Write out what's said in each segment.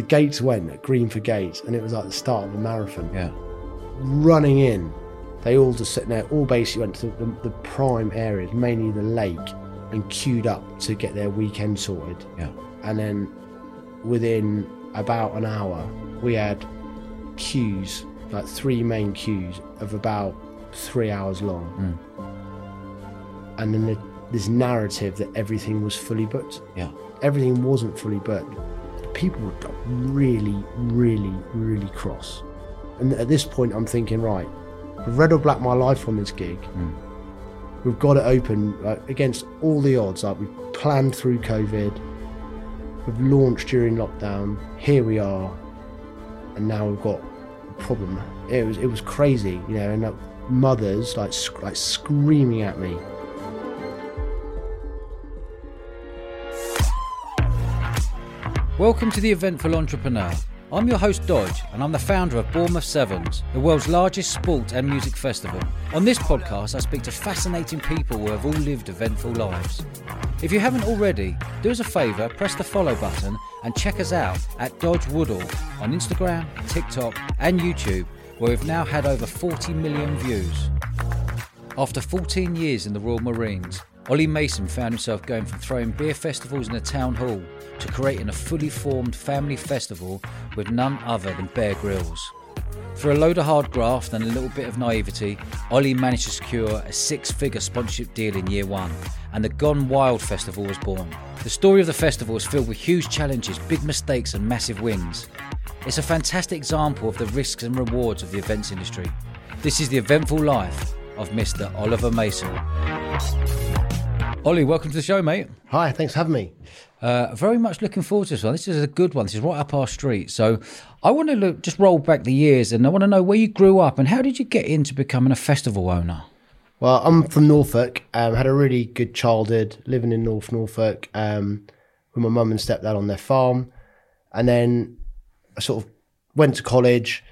the gates went at Greenford Gates, and it was like the start of a marathon. Yeah. Running in, they all just sitting there, all basically went to the, the prime areas, mainly the lake, and queued up to get their weekend sorted. Yeah. And then within about an hour, we had queues, like three main queues of about three hours long. Mm. And then the, this narrative that everything was fully booked. Yeah. Everything wasn't fully booked. People got really, really, really cross. And at this point, I'm thinking, right, red or black my life on this gig. Hmm. We've got it open like, against all the odds. Like we've planned through COVID. We've launched during lockdown. Here we are, and now we've got a problem. It was it was crazy, you know, and like, mothers like sc- like screaming at me. Welcome to the Eventful Entrepreneur. I'm your host Dodge, and I'm the founder of Bournemouth Sevens, the world's largest sport and music festival. On this podcast, I speak to fascinating people who have all lived eventful lives. If you haven't already, do us a favour, press the follow button, and check us out at Dodge Woodall on Instagram, TikTok, and YouTube, where we've now had over 40 million views. After 14 years in the Royal Marines, Oli Mason found himself going from throwing beer festivals in a town hall to creating a fully formed family festival with none other than Bear Grylls. Through a load of hard graft and a little bit of naivety, Oli managed to secure a six figure sponsorship deal in year one, and the Gone Wild Festival was born. The story of the festival is filled with huge challenges, big mistakes, and massive wins. It's a fantastic example of the risks and rewards of the events industry. This is the eventful life of Mr. Oliver Mason. Oli, welcome to the show, mate. Hi, thanks for having me. Uh, very much looking forward to this one. This is a good one. This is right up our street. So I want to look, just roll back the years and I want to know where you grew up and how did you get into becoming a festival owner? Well, I'm from Norfolk. Um, had a really good childhood living in North Norfolk um, with my mum and stepdad on their farm, and then I sort of went to college,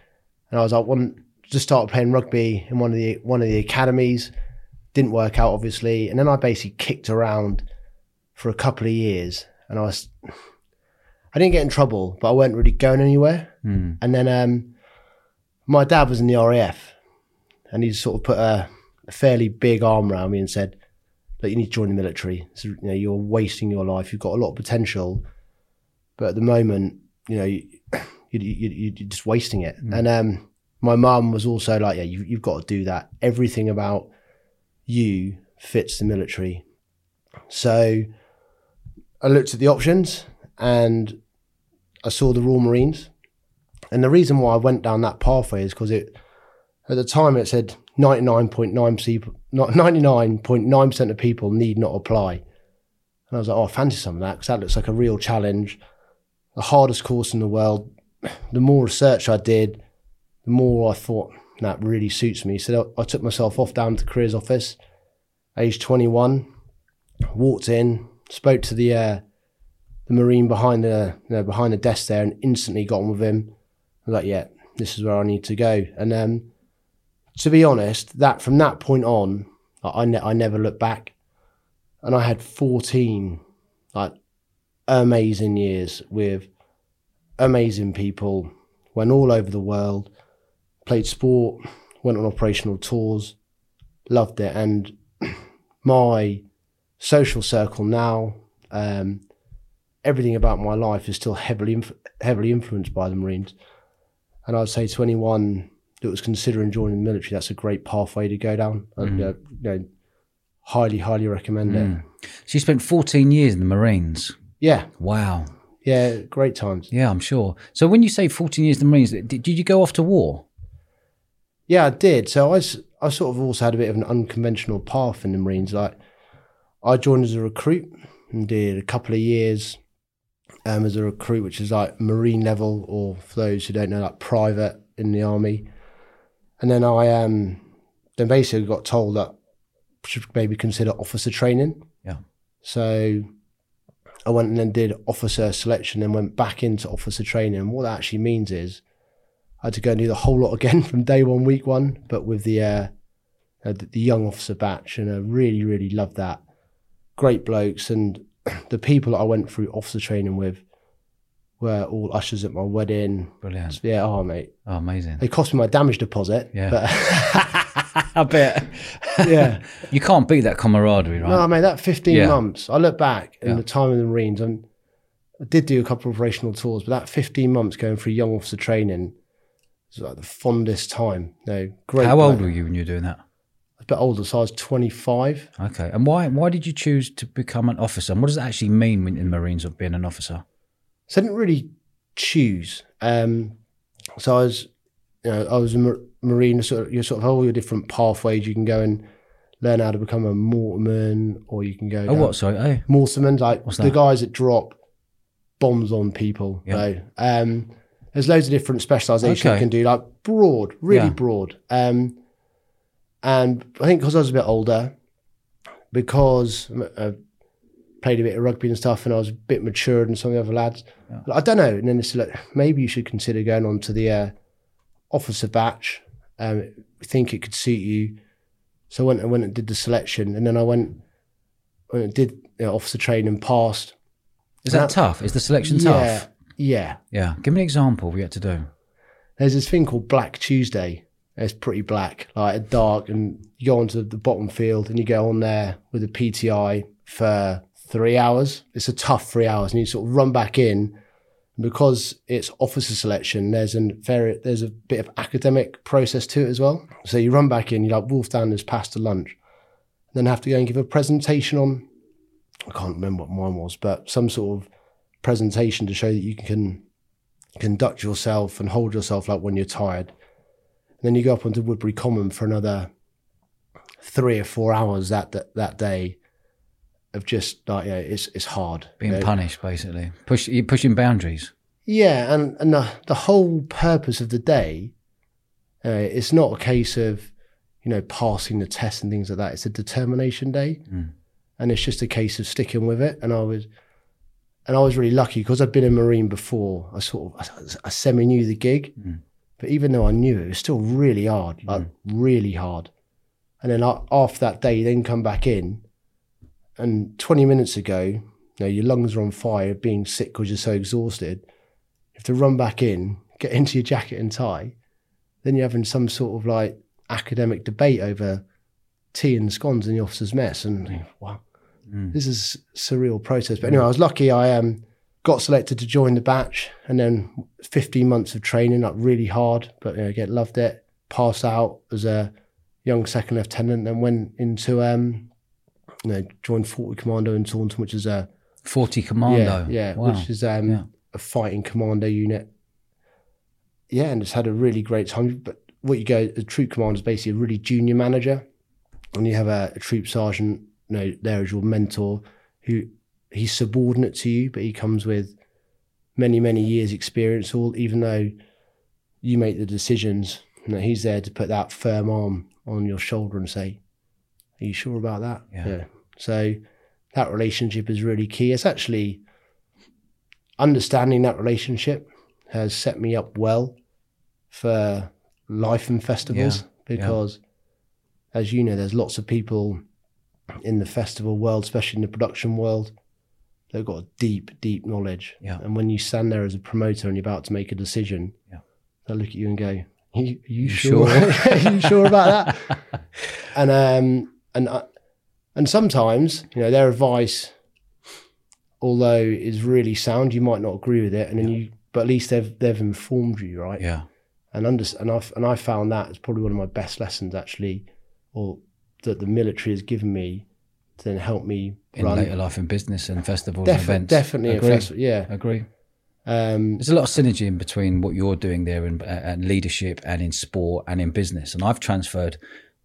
and I was like, one just started playing rugby in one of the one of the academies. Didn't work out, obviously, and then I basically kicked around for a couple of years, and I was I didn't get in trouble, but I weren't really going anywhere. And then um, my dad was in the RAF, and he sort of put a, a fairly big arm around me and said, "Look, you need to join the military. So, you know, you're wasting your life. You've got a lot of potential, but at the moment, you know, you, you, you, you're just wasting it." And um, my mum was also like, "Yeah, you, you've got to do that. Everything about you fits the military." So I looked at the options and I saw the Royal Marines. And the reason why I went down that pathway is because it, at the time, it said 99.9% of people need not apply. And I was like, oh, I fancy some of that because that looks like a real challenge. The hardest course in the world. The more research I did, the more I thought that really suits me. So I took myself off down to the careers office, age 21, walked in, spoke to the uh, the marine behind the you know, behind the desk there, and instantly got on with him. I was like, yeah, this is where I need to go. And um, to be honest, that from that point on, I ne- I never looked back, and I had fourteen like amazing years with amazing people. Went all over the world, played sport, went on operational tours, loved it, and my social circle now, um, everything about my life is still heavily inf- heavily influenced by the Marines. And I'd say to anyone that was considering joining the military, that's a great pathway to go down. Mm-hmm. uh, you know, highly, highly recommend it. So you spent 14 years in the Marines. Yeah, Wow. yeah, great times. Yeah, I'm sure. So when you say 14 years in the Marines, did you go off to war? Yeah, I did. So I, I sort of also had a bit of an unconventional path in the Marines. Like, I joined as a recruit and did a couple of years um, as a recruit, which is like Marine level, or for those who don't know, like private in the army. And then I um, then basically got told that should maybe consider officer training. Yeah. So I went and then did officer selection and went back into officer training. And what that actually means is I had to go and do the whole lot again from day one, week one, but with the uh, uh, the young officer batch, and I really, really loved that. Great blokes, and the people that I went through officer training with were all ushers at my wedding. Brilliant. Yeah, oh mate, Oh, amazing. they cost me my damage deposit. Yeah. but I bet. yeah. You can't beat that camaraderie, right? No, I mean that 15 Yeah. months, I look back in Yeah. the time in the Marines, and I did do a couple of operational tours, but that 15 months going through young officer training was like the fondest time. No, great. How old were you when you were doing that? a bit older, so I was 25. Okay. And why why did you choose to become an officer? And what does it actually mean when in Marines of being an officer? So I didn't really choose. Um, so I was, you know, I was a mar- Marine. Sort of, you sort of have all your different pathways. You can go and learn how to become a mortarman, or you can go. Oh, what? Sorry. Oh, Mortarman, like What's the that? guys that drop bombs on people. Yeah. So, um, there's loads of different specializations Okay. you can do, like broad, really Yeah. broad. Um, and I think because I was a bit older, because I played a bit of rugby and stuff, and I was a bit matured than some of the other lads. I don't know. And then it's like maybe you should consider going on to the uh, officer batch. Um, think it could suit you. So I went and went and did the selection, and then I went it did you know, officer training, passed. is that Yeah. tough? Is the selection yeah, tough? Yeah. Yeah. Give me an example you had to do. There's this thing called Black Tuesday. It's pretty black, like dark, and you go onto the bottom field and you go on there with a PTI for three hours. It's a tough three hours, and you sort of run back in. And because it's officer selection, there's an very there's a bit of academic process to it as well. So you run back in, you like wolf down this past to lunch, then have to go and give a presentation on. I can't remember what mine was, but some sort of presentation to show that you can conduct yourself and hold yourself like when you're tired. And then you go up onto Woodbury Common for another three or four hours that that, that day of just like yeah, it's it's hard. Being you know. punished, basically. Push. You're pushing boundaries. Yeah, and and the the whole purpose of the day, uh, it's not a case of you know passing the test and things like that. It's a determination day, Mm. and it's just a case of sticking with it. And I was, and I was really lucky because I'd been a marine before. I sort of I, I semi knew the gig, Mm. but even though I knew it, it was still really hard, like really hard. And then a- after that day, you then come back in, and twenty minutes ago, you know, your lungs are on fire, being sick because you're so exhausted. You have to run back in, get into your jacket and tie. Then you're having some sort of like academic debate over tea and scones in the officers' mess, and wow, Mm. this is a surreal process. But anyway, I was lucky. I um, got selected to join the batch, and then 15 months of training, like really hard, but you know, get loved it. Passed out as a young second lieutenant, then went into um, you know, joined 40 Commando in Taunton, which is a Forty commando. yeah, yeah, Wow. which is um, Yeah. a fighting commando unit. Yeah, and it's had a really great time. But what you go, a troop commander is basically a really junior manager, and you have a, a troop sergeant, you know, there as your mentor, who he's subordinate to you, but he comes with many, many years' experience. All even though you make the decisions, you know, he's there to put that firm arm on your shoulder and say, "Are you sure about that?" Yeah. So that relationship is really key. It's actually understanding that relationship has set me up well for life and festivals Yeah, because, as you know, there's lots of people in the festival world, especially in the production world, they've got a deep, deep knowledge. Yeah. And when you stand there as a promoter and you're about to make a decision, Yeah. they'll look at you and go, "Are you, are you, You sure? sure?" are you sure about that?" and um, and uh, and sometimes you know their advice, although is really sound, you might not agree with it, and then you, but at least they've they've informed you, right? Yeah. And under and I and I found that it's probably one of my best lessons actually, or that the military has given me to then help me In run. later life in business and festivals Defi- and events. definitely, Agree. festival, yeah. Agree. Um, There's a lot of synergy in between what you're doing there and, and leadership and in sport and in business. And I've transferred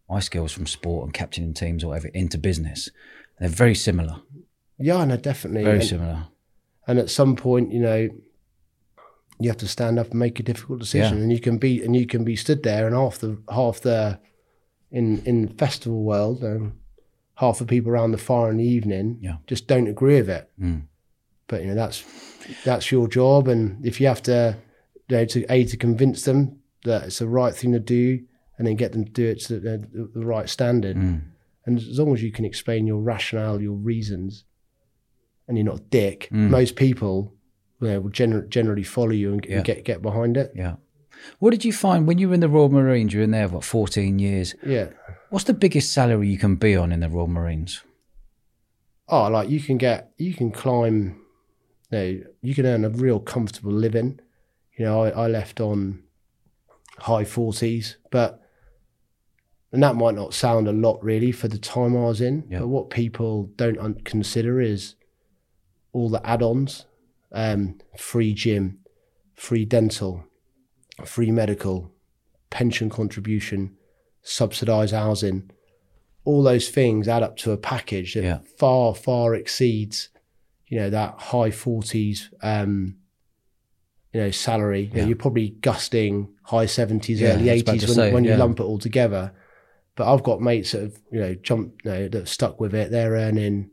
my skills from sport and captaining teams or whatever into business. They're very similar. yeah, no, definitely. Very and, similar. and at some point, you know, you have to stand up and make a difficult decision, Yeah. and you can be and you can be stood there, and half the half the in in the festival world, um, half the people around the fire in the evening, Yeah. just don't agree with it. Mm. But you know, that's that's your job, and if you have to, you know, to a to convince them that it's the right thing to do, and then get them to do it to the, the, the right standard, Mm. and as long as you can explain your rationale, your reasons, and you're not a dick, Mm. most people you know, will gener- generally follow you and, Yeah. and get get behind it. Yeah. What did you find when you were in the Royal Marines? You were in there what fourteen years. Yeah. What's the biggest salary you can be on in the Royal Marines? Oh, like you can get, you can climb, you know, you can earn a real comfortable living. You know, I, I left on high forties, but and that might not sound a lot really for the time I was in. Yeah. But what people don't un- consider is all the add-ons: um, free gym, free dental, free medical, pension contribution, subsidised housing. All those things add up to a package that Yeah. far, far exceeds, you know, that high forties, um, you know, salary. You Yeah. you're probably gusting high seventies, Yeah, early I was about eighties when, say, when you lump it all together. But I've got mates that have, you know, jumped, you know, that have stuck with it. They're earning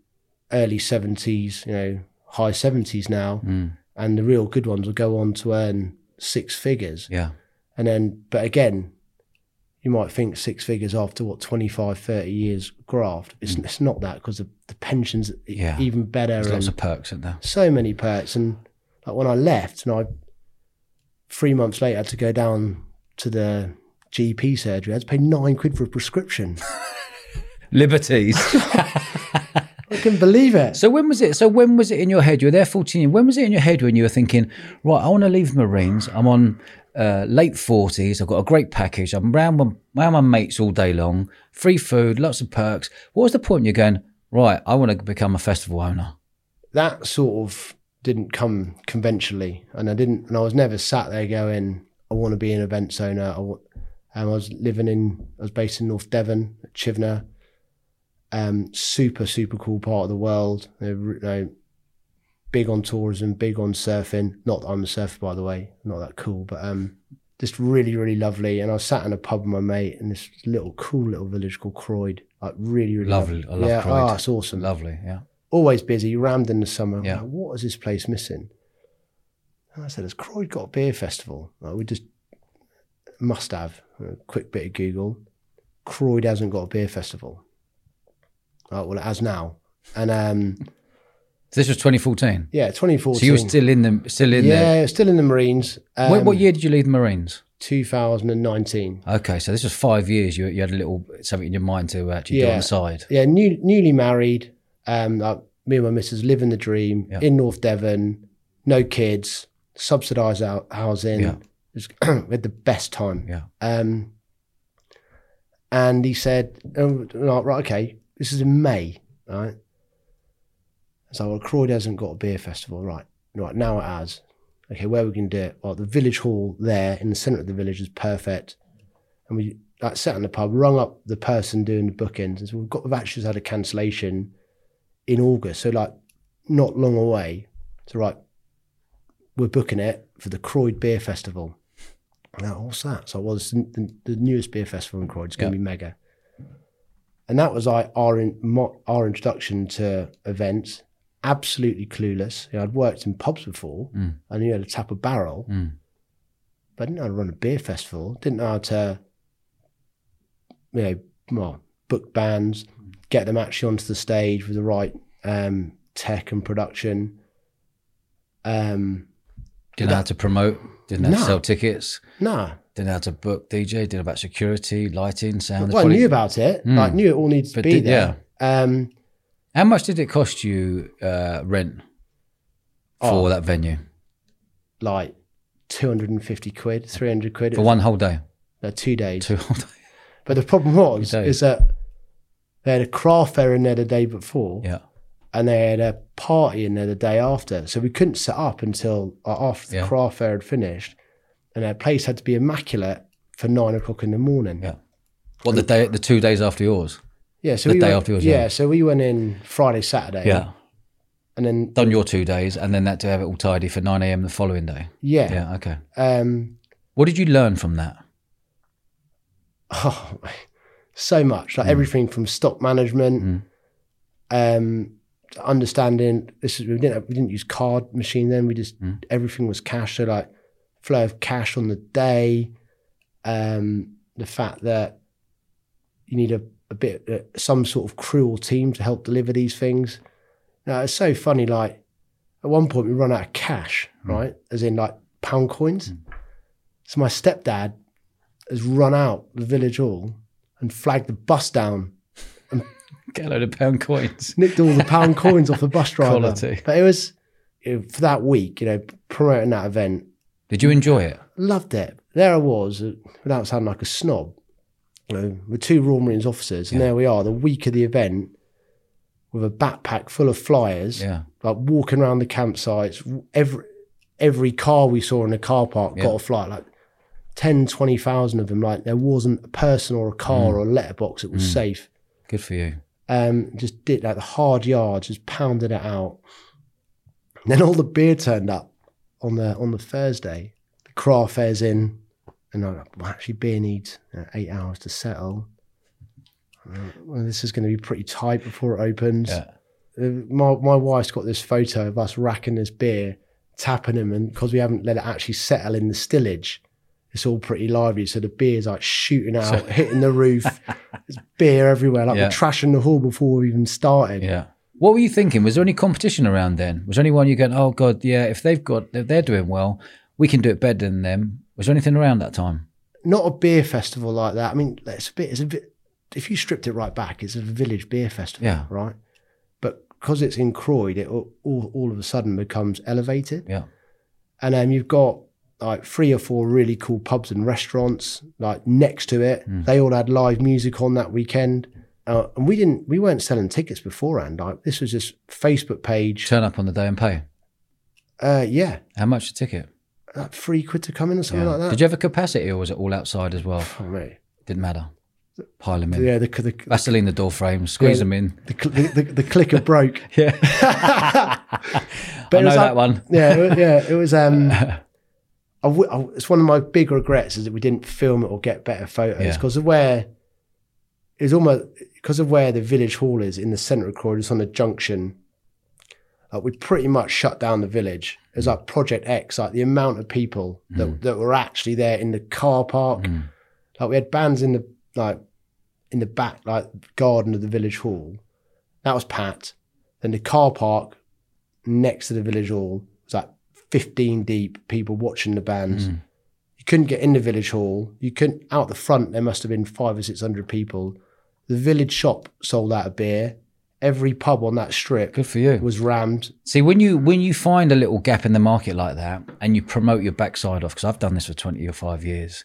early seventies, you know, high seventies now, Mm. and the real good ones will go on to earn six figures. Yeah. And then, but again, you might think six figures after what 25, 30 years graft. It's, it's not that because the, the pensions Mm. Yeah. even better There's lots of perks in there. so many perks. And like when I left, and I three months later had to go down to the GP surgery, I had to pay nine quid for a prescription. Liberties. I can't believe it. so when was it? So when was it in your head? You were there 14. When was it in your head when you were thinking, right, I want to leave Marines. I'm on uh, late 40s. I've got a great package. I'm around my, around my mates all day long. Free food, lots of perks. What was the point you're going, right, I want to become a festival owner? that sort of didn't come conventionally, and I didn't, and I was never sat there going, "I want to be an events owner." I, want, um, I was living in, I was based in North Devon, at Chivenor, um, super super cool part of the world. They're, you know, big on tourism, big on surfing. Not that I'm a surfer, by the way, not that cool, but um, just really really lovely. And I sat in a pub with my mate in this little cool little village called Croyde. Like really really Lovely. I love yeah, Croyde. oh, it's awesome Lovely, yeah. always busy, rammed in the summer. Yeah. Like, what is this place missing? And I said, Has Croyde got a beer festival? Like, we just must have. A quick bit of Google. Croyde hasn't got a beer festival. Oh, well, it has now. And um, So this was 2014. yeah, 2014. So you were still in the still in yeah, still in the Marines. Um, What, what year did you leave the Marines? 2019. Okay, so this was five years. You, you had a little something in your mind to actually do on Yeah. the side. Yeah, new, newly married. Um, like, me and my missus living the dream Yeah. in North Devon, no kids, subsidised out housing. Yeah. Was- we had the best time. Yeah. Um, and he said, oh, right, okay, this is in May, right? So, well, Croyde hasn't got a beer festival, right? Right, now it has. Okay, where we can do it? Well, the village hall there in the centre of the village is perfect. And we like, sat in the pub, rung up the person doing the bookings, and said, we've got, we've actually had a cancellation in August. So, like, not long away. So, right, we're booking it for the Croyde Beer Festival. Now, what's that? So, well, it's the, the newest beer festival in Croyde. It's going to be mega. And that was like our in, our introduction to events. Absolutely clueless. You know, I'd worked in pubs before. Mm. I knew how to tap a barrel, Mm. but I didn't know how to run a beer festival. Didn't know how to, you know, well, book bands, get them actually onto the stage with the right um, tech and production. Um, Didn't know how to promote. Didn't know how to sell tickets. nah, Didn't know how to book DJ. Know about security, lighting, sound. well, I knew about it. Mm. Like, knew it all needed to be did- there. Um, How much did it cost you uh, rent for Oh. that venue like 250 quid, 300 quid. For was, one whole day? uh, two days. Two whole days. But the problem was, is that they had a craft fair in there the day before, Yeah. and they had a party in there the day after. So we couldn't set up until uh, after the Yeah. craft fair had finished, and their place had to be immaculate for nine o'clock in the morning. Yeah. What the day? The two days after yours. Yeah, so The we day went, after yours, yeah, yeah. so we went in Friday, Saturday, Yeah. and then Done your two days, and then that to have it all tidy for nine a.m. the following day. yeah, Yeah. Okay. um, What did you learn from that? oh, so much like everything from stock management um understanding this is we didn't have, we didn't use card machine then we just Mm. everything was cash so like flow of cash on the day um the fact that you need a, a bit uh, some sort of cruel team to help deliver these things now it's so funny like at one point we run out of cash, right? As in like pound coins. So my stepdad has run out the village hall and flagged the bus down, and Get a load of pound coins. nicked all the pound coins off the bus driver. Quality. But it was for that week, you know, promoting that event. Did you enjoy it? Loved it. There I was, uh, without sounding like a snob, you know, with two Royal Marines officers, and there we are, the week of the event, with a backpack full of flyers, Yeah. like walking around the campsites. Every every car we saw in the car park Yeah. got a flyer, like 10, 20,000 of them. Like there wasn't a person or a car Mm. or a letterbox that was safe. Good for you. Um, just did like the hard yards, just pounded it out. And then all the beer turned up on the on the Thursday. The craft fair's in, and I'm like, well, actually, beer needs uh, eight hours to settle. Uh, well, this is going to be pretty tight before it opens. Yeah. Uh, my my wife's got this photo of us racking this beer, tapping them, and because we haven't let it actually settle in the stillage, it's all pretty lively. So the beer's like shooting out, hitting the roof. There's beer everywhere, like Yeah. we're trashing the hall before we even started. Yeah. What were you thinking? Was there any competition around then? Was there anyone you going, oh God, yeah, if they've got, if they're doing well, we can do it better than them? Was there anything around that time? Not a beer festival like that. I mean, it's a bit. It's a bit. If you stripped it right back, it's a village beer festival, Yeah. right? But because it's in Croyde, it all, all, all of a sudden becomes elevated. Yeah. and um, you've got like three or four really cool pubs and restaurants like next to it. They all had live music on that weekend, uh, and we didn't. We weren't selling tickets beforehand. Like this was just Facebook page. Turn up on the day and pay. Uh, yeah, How much a ticket? like three quid to come in or something Yeah. like that. Did you have a capacity or was it all outside as well? Oh, mate. Didn't matter. Pile them in. Yeah, the the, Vaseline the door frame, squeeze Yeah. them in. the, the, the, the clicker broke. Yeah. But I know was that like- one. Yeah, it, yeah. It was. Um, I w- I, it's one of my big regrets is that we didn't film it or get better photos Yeah. because of where it's almost because of where the village hall is in the centre of Croydon, it's on a junction. Like we pretty much shut down the village. It was like Project X, like the amount of people that, that were actually there in the car park. Mm. Like we had bands in the like in the back like garden of the village hall. That was Pat. Then the car park next to the village hall was like 15 deep people watching the bands. Mm. You couldn't get in the village hall. You couldn't out the front. There must have been five or six hundred people. The village shop sold out of beer. Every pub on that strip Good for you. was rammed. See, when you when you find a little gap in the market like that, and you promote your backside off, because I've done this for twenty or five years,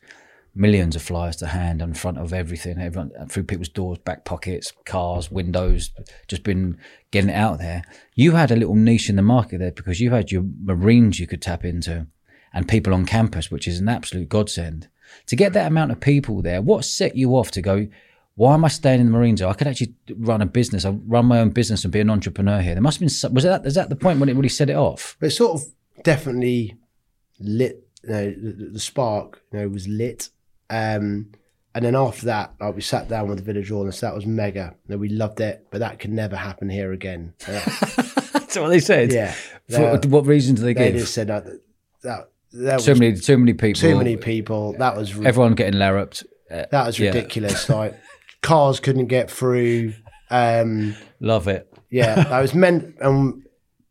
millions of flyers to hand in front of everything, everyone through people's doors, back pockets, cars, windows, just been getting it out there. You had a little niche in the market there because you had your Marines you could tap into, and people on campus, which is an absolute godsend. To get that amount of people there, what set you off to go? Why am I staying in the Marines? I could actually run a business. I run my own business and be an entrepreneur here. There must have been. some- Was that is that the point when it really set it off? But it sort of definitely lit. You know, the, the spark, you know, was lit. Um, and then after that, like we sat down with the village so that was mega. You know, we loved it, but that could never happen here again. Uh, That's what they said. yeah, For, They- what reason do they they give? just said that that, that too many, too many people. too many people. That was Everyone getting larruped. Uh, that was yeah. ridiculous. like cars couldn't get through. Um, Love it, yeah, that was meant um,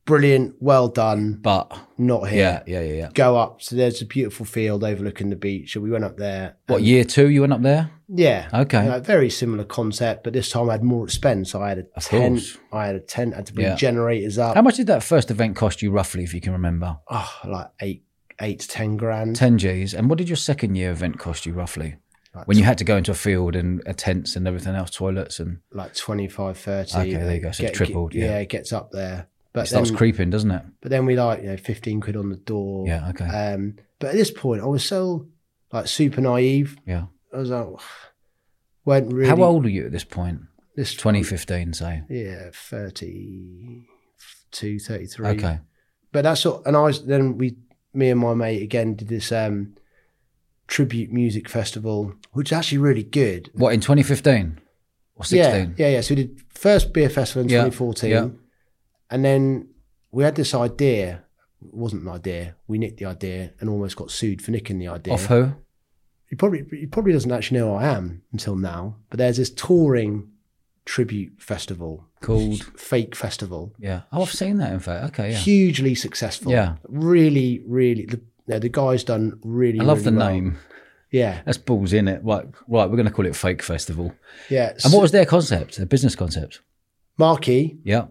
brilliant. Well done. but Not here. yeah, yeah, yeah, yeah. Go up. So there's a beautiful field overlooking the beach. So we went up there. What year two? You went up there? Yeah. Okay. You know, very similar concept, but this time I had more expense. I had a Of tent. course. I had a tent. I had to bring Yeah. generators up. How much did that first event cost you roughly, if you can remember? oh, like eight, eight to ten grand. Ten G's. And what did your second year event cost you roughly? Like, When you had to go into a field and uh, tents and everything else, toilets and like 25, 30. Okay, there you go. So it's tripled, yeah. it gets up there. But it starts then, creeping, doesn't it? but then we like you know fifteen quid on the door. Yeah. Okay. Um, but at this point, I was so like super naive. yeah. I was like, weren't really. How old were you at this point? This 2015, say. Yeah, 32, 33. Okay. But that's sort, and I was then we, me and my mate again did this um tribute music festival, which is actually really good. What in 2015 or 16? Yeah, yeah, yeah. So we did first beer festival in Yeah, 2014, yeah. and then we had this idea. It wasn't an idea. We nicked the idea and almost got sued for nicking the idea. Off who? He probably he probably doesn't actually know who I am until now. But there's this touring tribute festival called fake festival. yeah. Oh, I've seen that. In fact, okay, yeah. Hugely successful. Yeah. Really, really. The, no, the guy's done really. I love really the well. name. Yeah, That's balls in it. Right, right. We're going to call it Fake Festival. yeah. And what was their concept? Their business concept? marquee Yeah,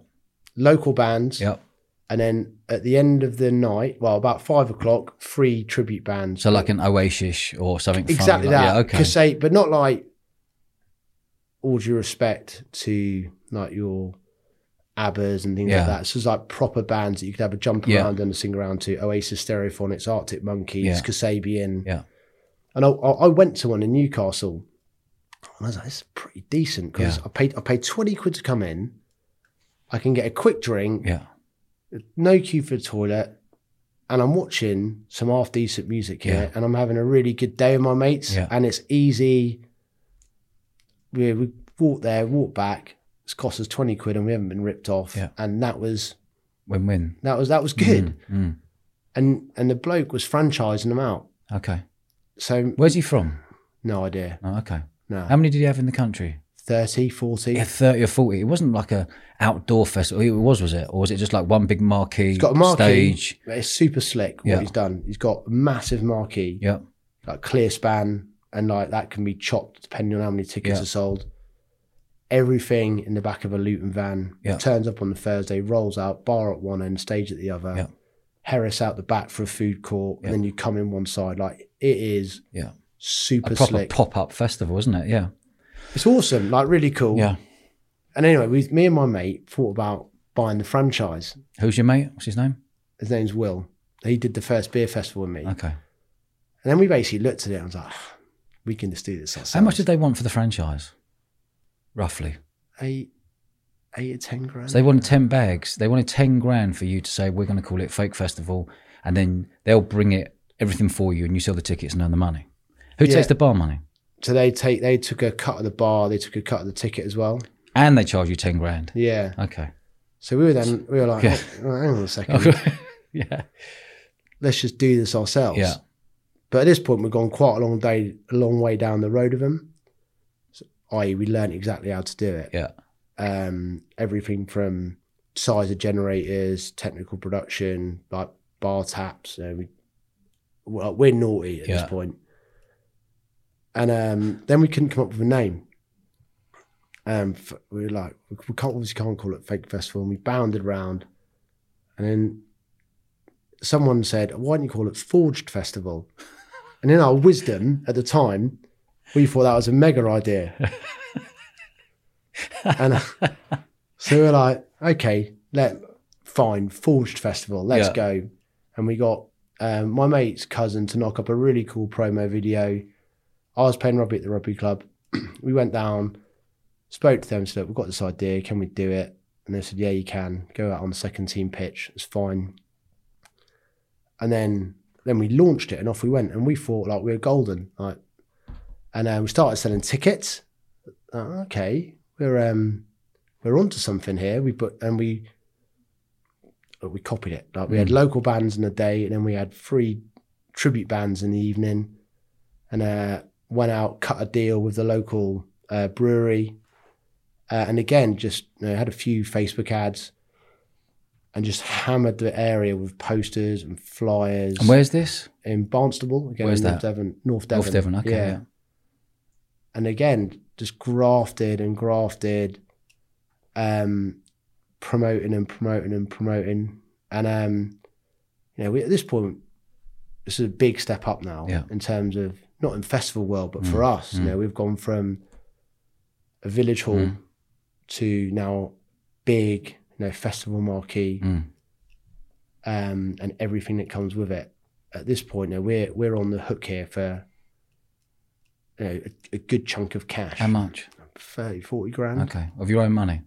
local bands? yeah. And then at the end of the night, well, about five o'clock, free tribute bands. So like an Oasis or something. funny exactly like- that. Yeah, okay. Cassette, but not like all due respect to like your ABBAs and things Yeah. like that. So it's like proper bands that you could have a jump Yeah. around and a sing around to. Oasis, Stereophonics, Arctic Monkeys, Yeah. Kasabian. Yeah. And I, I went to one in Newcastle. And I was like, this is pretty decent because Yeah. I paid I paid twenty quid to come in. I can get a quick drink, Yeah, no queue for the toilet, and I'm watching some half decent music here, Yeah. and I'm having a really good day with my mates, Yeah. and it's easy. We we walk there, walk back. It's cost us twenty quid, and we haven't been ripped off. Yeah. And that was win-win. that was that was good. Mm, mm. And and the bloke was franchising them out. Okay. So Where's he from? no idea. Oh, okay. No, How many did he have in the country? 30, 40. Yeah, thirty or forty. It wasn't like a outdoor festival. It was, was it, or was it just like one big marquee He's got a marquee. stage? It's super slick what Yeah. he's done. He's got a massive marquee. Yeah, like clear span and like that can be chopped depending on how many tickets Yeah. are sold. Everything in the back of a Luton van Yeah. turns up on the Thursday, rolls out, bar at one end, stage at the other, Yeah. Heras out the back for a food court, Yeah. and then you come in one side. Like it is yeah. super A proper slick. pop-up festival, isn't it? Yeah, It's awesome, like really cool. yeah. And anyway, we, me and my mate thought about buying the franchise. Who's your mate? What's his name? His name's Will. He did the first beer festival with me. Okay. And then we basically looked at it and was like, "Ah, we can just do this ourselves. How much did they want for the franchise? Roughly. Eight, eight or ten grand. So they wanted 10 bags. They wanted 10 grand for you to say, we're going to call it Fake Festival. And then they'll bring it, everything for you, and you sell the tickets and earn the money. Who Yeah. takes the bar money? So they take they took a cut of the bar, they took a cut of the ticket as well. And they charge you 10 grand. Yeah. Okay. So we were then we were like, Yeah. oh, hang on a second, yeah. let's just do this ourselves. Yeah. But at this point, we've gone quite a long day, a long way down the road of them. I.e., we learned exactly how to do it. Yeah. Um, everything from size of generators, technical production, like bar taps. Uh, we, well, we're naughty at Yeah. this point. And um, then we couldn't come up with a name. Um, we were like, we we can't obviously can't call it fake festival. And we bounded around, and then someone said, "Why don't you call it Forged Festival?" And in our wisdom at the time, we thought that was a mega idea. and uh, so we were like, "Okay, let fine Forged Festival, let's Yeah. go." And we got um, my mate's cousin to knock up a really cool promo video. I was playing rugby at the rugby club. we went down, spoke to them, said, "We've got this idea. Can we do it?" And they said, "Yeah, you can. Go out on the second team pitch. It's fine." And then then we launched it, and off we went. And we thought like we were golden, like. And uh, we started selling tickets. Uh, okay, we're um we're onto something here. We put and we uh, we copied it. Like we had local bands in the day, and then we had free tribute bands in the evening, and uh, went out cut a deal with the local uh, brewery, uh, and again just you know, had a few Facebook ads, and just hammered the area with posters and flyers. And where's this? in Barnstaple again, Where's in North that? Devon, North Devon, North Devon. Okay. Yeah. And again just grafted and grafted um promoting and promoting and promoting and um you know we, at this point this is a big step up now Yeah. in terms of not in festival world but for Mm, us you mm. know we've gone from a village hall Mm. to now big you know festival marquee Mm. um, and everything that comes with it. At this point, now we're we're on the hook here for you know, a, a good chunk of cash, How much? 30, 40 grand. Okay. Of your own money.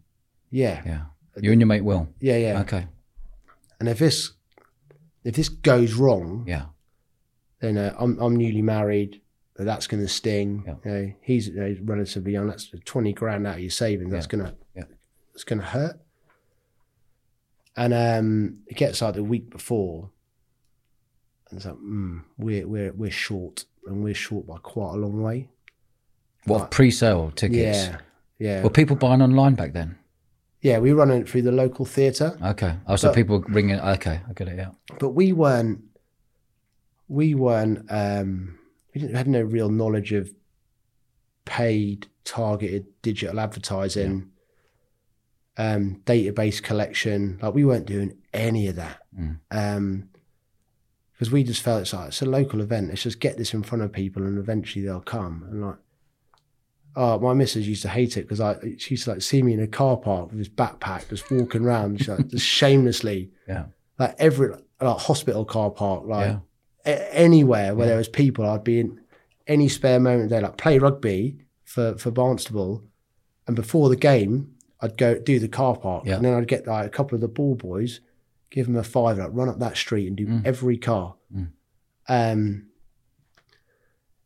Yeah, Yeah. You and your mate Will. yeah, yeah. Okay. And if this if this goes wrong, Yeah. then uh, I'm I'm newly married. That's going to sting. Yeah. You know, he's, you know, relatively young. That's twenty grand out of your savings. That's Yeah. gonna Yeah. it's gonna hurt. And um, it gets like the week before, and it's like, mm, we're we're we're short, and we're short by quite a long way. What pre-sale tickets? Yeah, yeah. Were people buying online back then? Yeah, we were running it through the local theatre, Okay. Oh, so But- people ringing. Okay, I get it. Yeah. but we weren't. We weren't. Um, we didn't had no real knowledge of paid, targeted digital advertising, um, database collection. Like we weren't doing any of that. Mm. Um, because we just felt it's like it's a local event. Let's just get this in front of people, and eventually they'll come. And like, oh, my missus used to hate it because I she used to like see me in a car park with this backpack, just walking around, just, like, just shamelessly, Yeah. like every like hospital car park, like Yeah. a- anywhere where Yeah. there was people, I'd be in any spare moment. They like play rugby for for Barnstaple, and before the game, I'd go do the car park, Yeah. and then I'd get like a couple of the ball boys, give them a five, like run up that street and do Mm. every car. Mm. Um,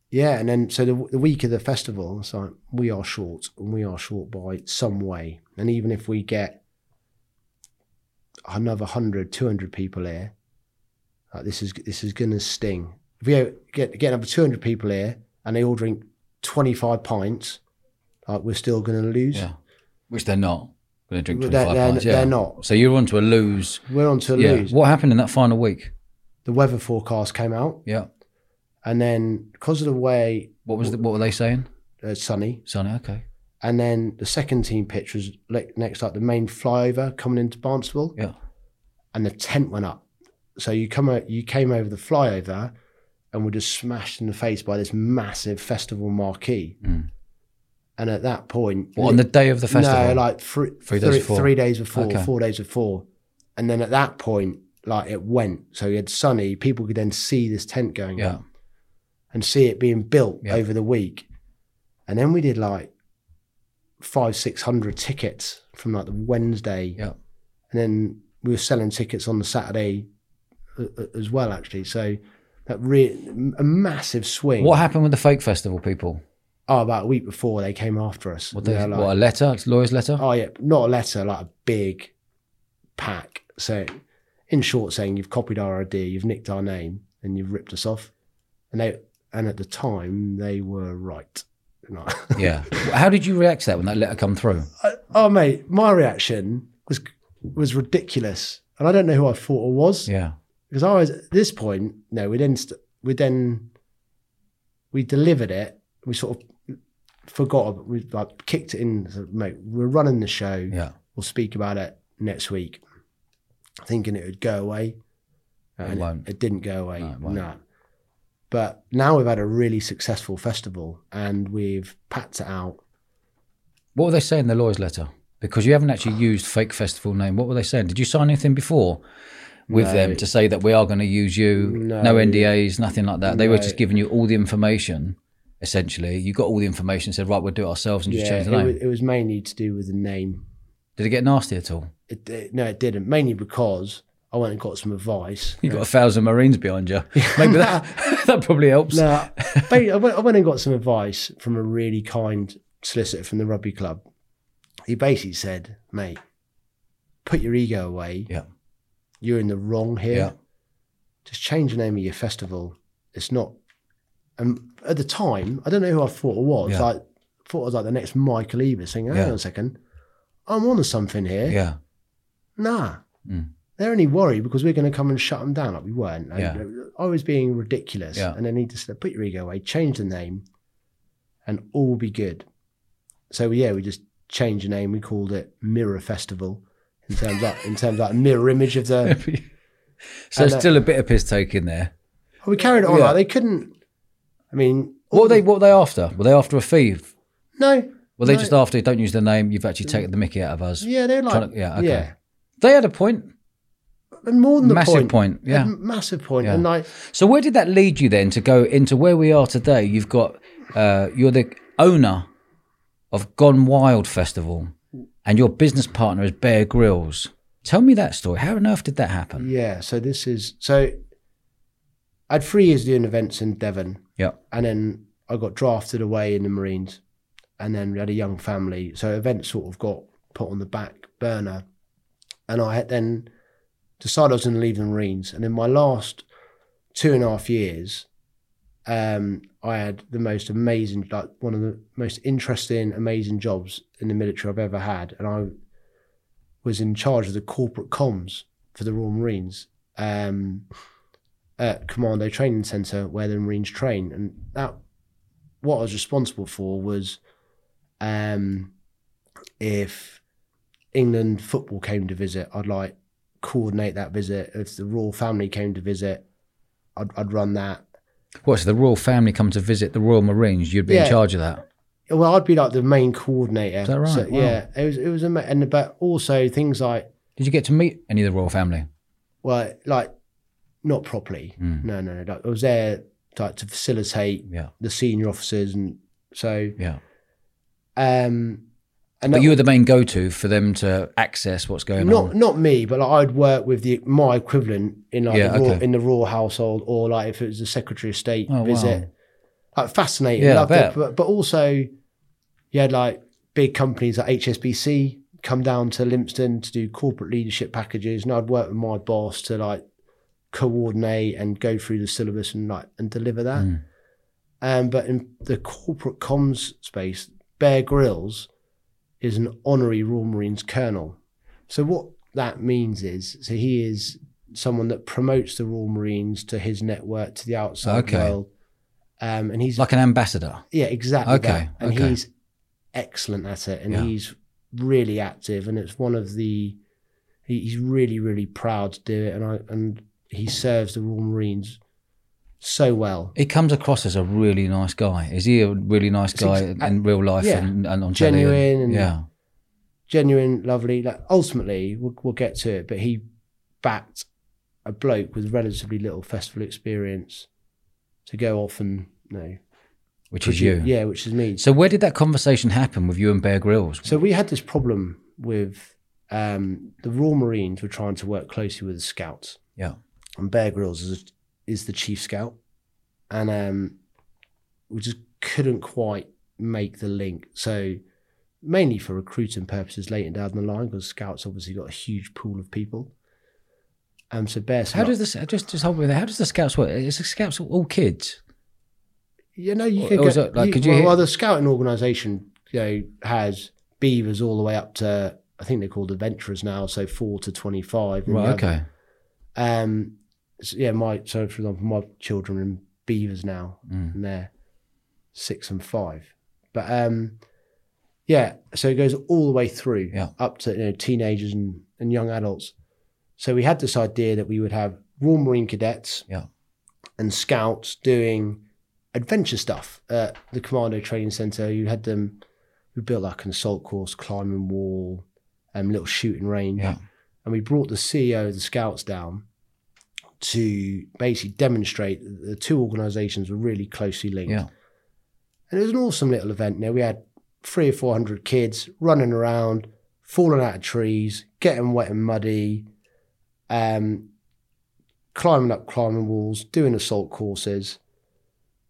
yeah, and then so the, the week of the festival, it's like we are short, and we are short by some way, and even if we get another 100, 200 people here, like this is this is gonna sting. If we get get another two hundred people here and they all drink twenty five pints, like we're still gonna lose. Yeah. Which they're not going to drink They're- 25 they're- pints. Yeah. they're not. So you're on to a lose. We're on to Yeah. lose. What happened in that final week? The weather forecast came out, Yeah. and then because of the way What was the, what were they saying? uh, sunny, Sonny. Okay. and then the second team pitch was like next like the main flyover coming into Barnstaple, Yeah. and the tent went up. So you come o- you came over the flyover, and were just smashed in the face by this massive festival marquee. Mm. And at that point, What, on the day of the festival? No, like three, Three days three, before. three days before, Okay. four days before. And then at that point, like it went. So you had sunny, people could then see this tent going Yeah. up and see it being built Yeah. over the week. And then we did like five, six hundred tickets from like the Wednesday. Yeah. And then we were selling tickets on the Saturday as well, actually. So that re- a massive swing. What happened with the fake festival people? Oh, about a week before they came after us. What, They like- what a letter? It's lawyer's letter? Oh yeah, not a letter, like a big pack. So, in short, saying you've copied our idea, you've nicked our name, and you've ripped us off. And they, and at the time, they were right. No. Yeah. How did you react to that when that letter come through? oh mate, my reaction was was ridiculous, and I don't know who I thought it was Yeah. because I was at this point. No, we then we then we delivered it. We sort of forgot. about- We like kicked it in. So, mate, we're running the show. Yeah. we'll speak about it next week, thinking it would go away. And won't. It, didn't go away. No, it. But now we've had a really successful festival and we've packed it out. What were they saying in the lawyer's letter? Because you haven't actually used fake festival name. What were they saying? Did you sign anything before with No. them to say that we are going to use you? No. No, NDAs, nothing like that. They were just giving you all the information. Essentially, you got all the information. Said right, we'll do it ourselves and just yeah, change the name. was, it was mainly to do with the name. Did it get nasty at all? It, it- no, it didn't. Mainly because I went and got some advice. You got a thousand Marines behind you. Maybe that that probably helps. No, I went, I went and got some advice from a really kind solicitor from the rugby club. He basically said, "Mate, put your ego away. Yeah. You're in the wrong here. Yeah. Just change the name of your festival. It's not." And at the time, I don't know who I thought it was. Yeah. Like, I thought it was like the next Michael Eavis saying, "Hang Yeah. on a second, I'm on to something here." Yeah. Nah. Mm. They're only worried because we're going to come and shut them down like we weren't. And Yeah. I was being ridiculous. Yeah. And then he just said, put your ego away, change the name, and all will be good. So, yeah, we just changed the name. We called it Mirror Festival in terms of, in terms of a mirror image of the. so And, uh, still a bit of piss take in there. we carried it on. Yeah. Like, they couldn't. I mean, What were they? What were they after? Were they after a fee? no. Were they no. just after? Don't use the name. You've actually taken the Mickey out of us. Yeah, they're like. To- yeah, okay. Yeah. They had a point. And more than the Massive point. point, yeah. A massive point. Yeah. And like, So where did that lead you then to go into where we are today? You've got uh, you're the owner of Gone Wild Festival, and your business partner is Bear Grylls. Tell me that story. How on earth did that happen? yeah. So this is. So I had three years doing events in Devon. Yeah, and then I got drafted away in the Marines, and then we had a young family, so events sort of got put on the back burner, and I had then decided I was going to leave the Marines, and in my last two and a half years, um, I had the most amazing, like one of the most interesting, amazing jobs in the military I've ever had, and I was in charge of the corporate comms for the Royal Marines. Um, at Commando Training Centre where the Marines train, and that what I was responsible for was um, if England football came to visit, I'd like coordinate that visit. If the royal family came to visit, I'd, I'd run that. What, so the royal family come to visit the Royal Marines, you'd be in charge of that? Well, I'd be like the main coordinator. Is that right? So, Wow. Yeah, it was it was ama- and but also things like Did you get to meet any of the royal family? well, like not properly. Mm. No, no, no. I was there like to facilitate Yeah, the senior officers, and so yeah. um, and But you were the main go-to for them to access what's going not on. not me, but like I'd work with the my equivalent in like Yeah, the raw, okay. in the raw household, or like if it was a Secretary of State Oh, visit. wow. Like fascinating, Yeah, loved it. But but also, you had like big companies like HSBC come down to Lympstone to do corporate leadership packages, and I'd work with my boss to like coordinate and go through the syllabus and like and deliver that. Mm. Um, but in the corporate comms space, Bear Grylls is an honorary Royal Marines colonel. So what that means is, so he is someone that promotes the Royal Marines to his network to the outside Okay. world. Um, and he's Like an ambassador. yeah, exactly. Okay, that. And okay. he's excellent at it, and Yeah. he's really active, and it's one of the. He, he's really, really proud to do it, and I and he serves the Royal Marines so well. He comes across as a really nice guy. Is he a really nice guy ex- in real life yeah. and, and on? Genuine and- yeah. genuine, lovely. Like ultimately, we'll, we'll get to it, but he backed a bloke with relatively little festival experience to go off and you know, Which is you. yeah, which is me. So where did that conversation happen with you and Bear Grylls? So we had this problem with um, the Royal Marines were trying to work closely with the Scouts, Yeah. And Bear Grylls is is the chief scout, and um, we just couldn't quite make the link. So mainly for recruiting purposes later down the line, because Scouts obviously got a huge pool of people. Um, so Bear, How does this just just hold me there? How does the scouts work? Is the scouts all kids? you know you Or- could or go, like, you- could you well, hear- well, the scouting organisation you know has beavers all the way up to I think they're called adventurers now, so four to twenty five. Right. Okay. Um, so yeah, my so for example, my children are in beavers now, Mm. and they're six and five. But um, yeah, so it goes all the way through, Yeah. up to you know teenagers and, and young adults. So we had this idea that we would have Royal Marine cadets, Yeah. and scouts doing adventure stuff at the Commando Training Centre. You had them. We built like an assault course, climbing wall, um, little shooting range Yeah. and we brought the CEO of the Scouts down to basically demonstrate that the two organisations were really closely linked. Yeah. And it was an awesome little event. Now we had three or four hundred kids running around, falling out of trees, getting wet and muddy, um, climbing up climbing walls, doing assault courses,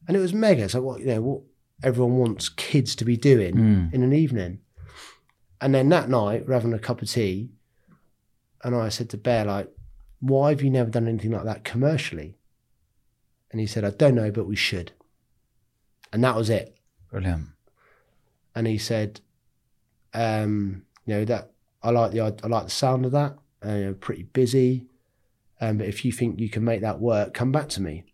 and it was mega. So what you know, what everyone wants kids to be doing Mm. in an evening. And then that night, we're having a cup of tea, and I said to Bear, like, why have you never done anything like that commercially? And he said, I don't know, but we should. And that was it. Brilliant. And he said, um, you know, that I like the I like the sound of that. Uh, pretty busy. Um, but if you think you can make that work, come back to me.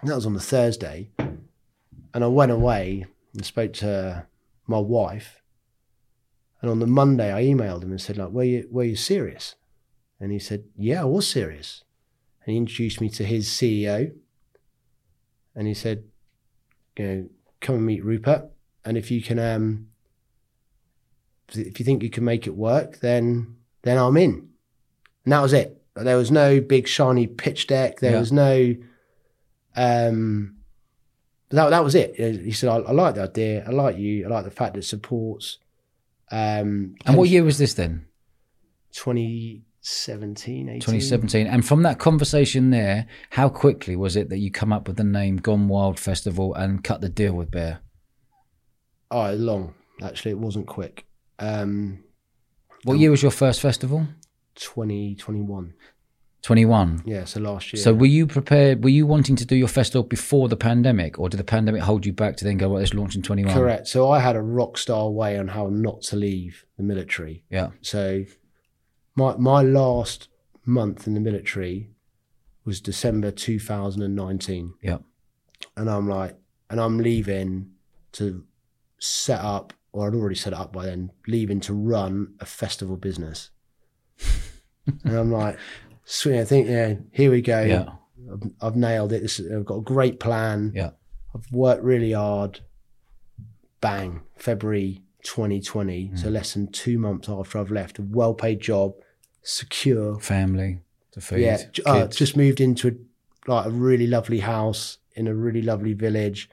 And that was on the Thursday. And I went away and spoke to my wife. And on the Monday, I emailed him and said, like, were you, were you serious? And he said, yeah, I was serious. And he introduced me to his CEO. And he said, you know, come and meet Rupert. And if you can, um, if you think you can make it work, then then I'm in. And that was it. There was no big shiny pitch deck. There Yeah. was no, um, that that was it. He said, I, I like the idea. I like you. I like the fact that it supports. Um, And what year was this then? 2017, 18. 2017. And from that conversation there, how quickly was it that you come up with the name Gone Wild Festival and cut the deal with Bear? Oh, long. Actually, it wasn't quick. Um, What year was your first festival? 2021. 21. Yeah, so last year. So were you prepared? Were you wanting to do your festival before the pandemic, or did the pandemic hold you back to then go, "Well, let's launch in 21"? Correct. So I had a rock star way on how not to leave the military. Yeah. So my my last month in the military was December 2019, Yeah. and I'm like, and I'm leaving to set up, or I'd already set it up by then, leaving to run a festival business, and I'm like, sweet, I think, yeah, here we go. Yeah. I've, I've nailed it. This is, I've got a great plan. Yeah. I've worked really hard. Bang, February 2020. Hmm. So less than two months after I've left, a well-paid job, secure. Family to feed. yeah, uh, just moved into a, like a really lovely house in a really lovely village.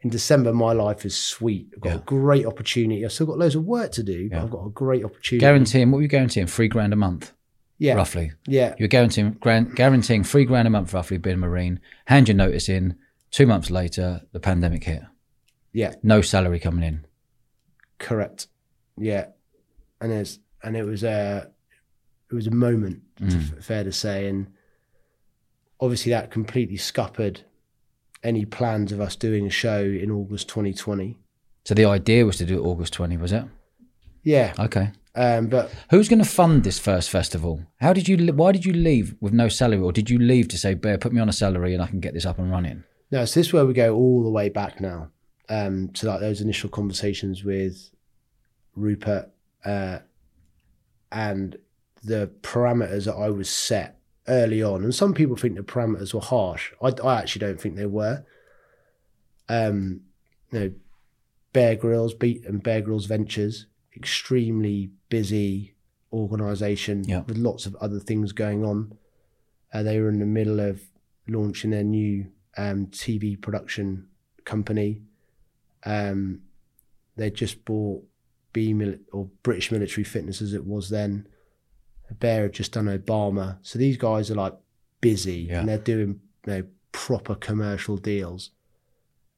In December, my life is sweet. I've got Yeah. a great opportunity. I've still got loads of work to do, but Yeah. I've got a great opportunity. guaranteeing what were you guaranteeing? Three grand a month, yeah, roughly. yeah, You're guaranteeing gran- guaranteeing three grand a month roughly being a marine. Hand your notice in. Two months later, the pandemic hit. yeah. No salary coming in. Correct. Yeah, and it's and it was a it was a moment, Mm. f- fair to say, and obviously that completely scuppered any plans of us doing a show in August 2020. So the idea was to do it August 20, was it? Yeah, Okay. um, but Who's going to fund this first festival? How did you? Why did you leave with no salary, or did you leave to say, "Bear, put me on a salary and I can get this up and running"? no, so this is where we go all the way back now um, to like those initial conversations with Rupert uh, and the parameters that I was set early on. And some people think the parameters were harsh. I, I actually don't think they were. Um, you know, Bear Grylls, Beat and Bear Grylls Ventures, extremely busy organisation Yeah. with lots of other things going on. Uh, they were in the middle of launching their new um, TV production company. Um, they just bought B mil- or British Military Fitness as it was then. A bear had just done Obama, so these guys are like busy Yeah. and they're doing you know, proper commercial deals.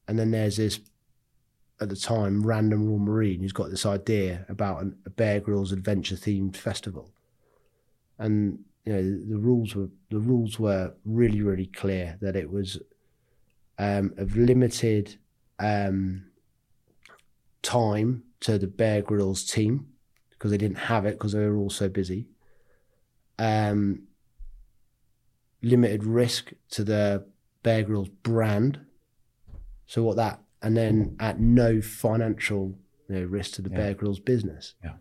And then there's this at the time random Royal Marine who's got this idea about an, a Bear Grylls adventure themed festival, and you know the, the rules were the rules were really really clear that it was um, of limited um, time to the Bear Grylls team because they didn't have it because they were all so busy. Um, limited risk to the Bear Grylls brand. So what that, and then at no financial you know, risk to the Yeah. Bear Grylls business. Yeah.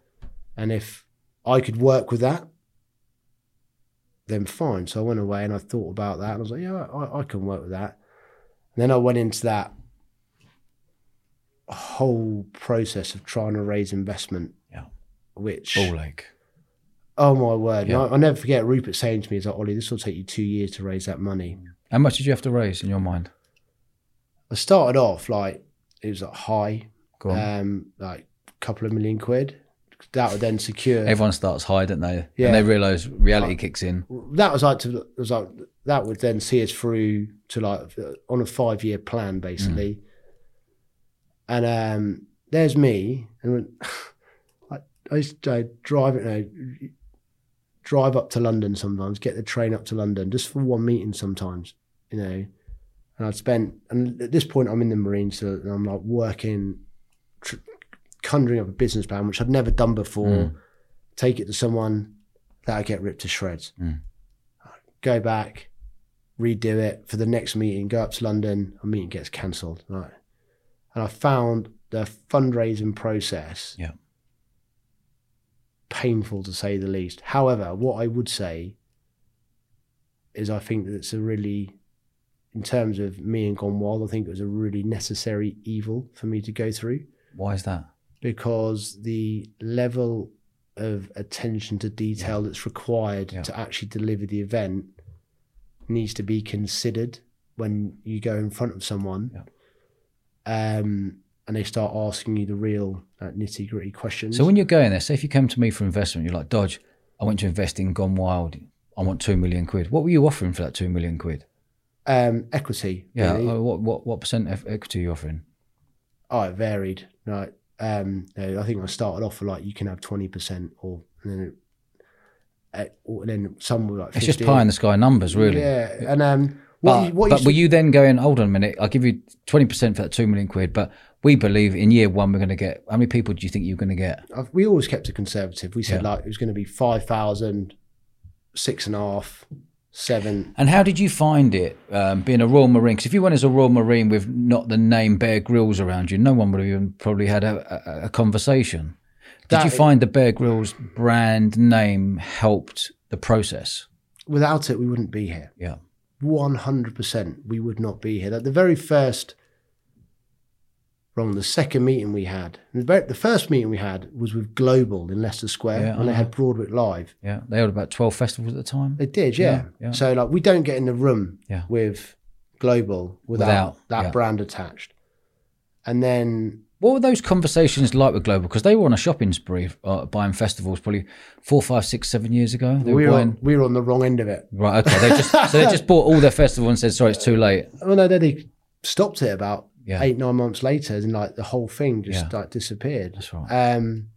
And if I could work with that, then fine. So I went away and I thought about that and I was like, yeah, I, I can work with that. And then I went into that whole process of trying to raise investment. Yeah. Which Ball ache. Oh my word! Yeah. I, I'll never forget Rupert saying to me, "He's like, Ollie, this will take you two years to raise that money." How much did you have to raise in your mind? I started off like it was like high, Go on. um, like a couple of million quid. That would then secure. Everyone starts high, don't they? Yeah. And they realise reality kicks in. that was like to was like that would then see us through to like on a five year plan basically. And um, there's me, and I, I used to drive it. know, drive up to London sometimes, get the train up to London just for one meeting sometimes, you know. And I'd spent, and at this point I'm in the Marines, so I'm like working, tr- conjuring up a business plan, which I'd never done before. Mm. Take it to someone that I get ripped to shreds. Mm. Go back, redo it for the next meeting, go up to London, a meeting gets cancelled. Right. And I found the fundraising process Yeah. Painful to say the least. However, what I would say is I think that it's a really, in terms of me and Gone Wild, I think it was a really necessary evil for me to go through Why is that? because the level of attention to detail that's required Yeah. to actually deliver the event needs to be considered when you go in front of someone um, and they start asking you the real uh, nitty gritty questions. So when you're going there, say if you come to me for investment, you're like, Dodge, I want to invest in Gone Wild. I want two million quid. What were you offering for that two million quid? um, equity, Yeah. really. uh, What what what percent of equity are you offering? Oh, it varied. Right. Um, I think I started off with like you can have twenty percent, or and then, uh, or then some were like 50. It's just pie in the sky numbers, really. Yeah, and um, But, what but were you then going, hold on a minute, I'll give you 20% for that 2 million quid, but we believe in year one we're going to get, how many people do you think you're going to get? I've- we always kept it conservative. We said Yeah. like it was going to be 5,000, six and a half, seven. And how did you find it um, being a Royal Marine? Because if you went as a Royal Marine with not the name Bear Grylls around you, no one would have even probably had a, a, a conversation. Did That- you find the Bear Grylls brand name helped the process? Without it, we wouldn't be here. Yeah. 100% we would not be here. Like the very first, wrong, the second meeting we had, the, very, the first meeting we had was with Global in Leicester Square Yeah, when they uh-huh. had Broadwick Live. Yeah. They had about 12 festivals at the time. They did, yeah. Yeah, yeah. So like we don't get in the room with Global without, Without, that brand attached. And then What were those conversations like with Global? Because they were on a shopping spree uh, buying festivals probably four, five, six, seven years ago. They we were were, buying. on, we were on the wrong end of it. Right, okay. They just so they just bought all their festivals and said, "Sorry, it's too late." Well, no, they stopped it about Yeah. eight, nine months later, and like the whole thing just Yeah. like disappeared. That's right. Um,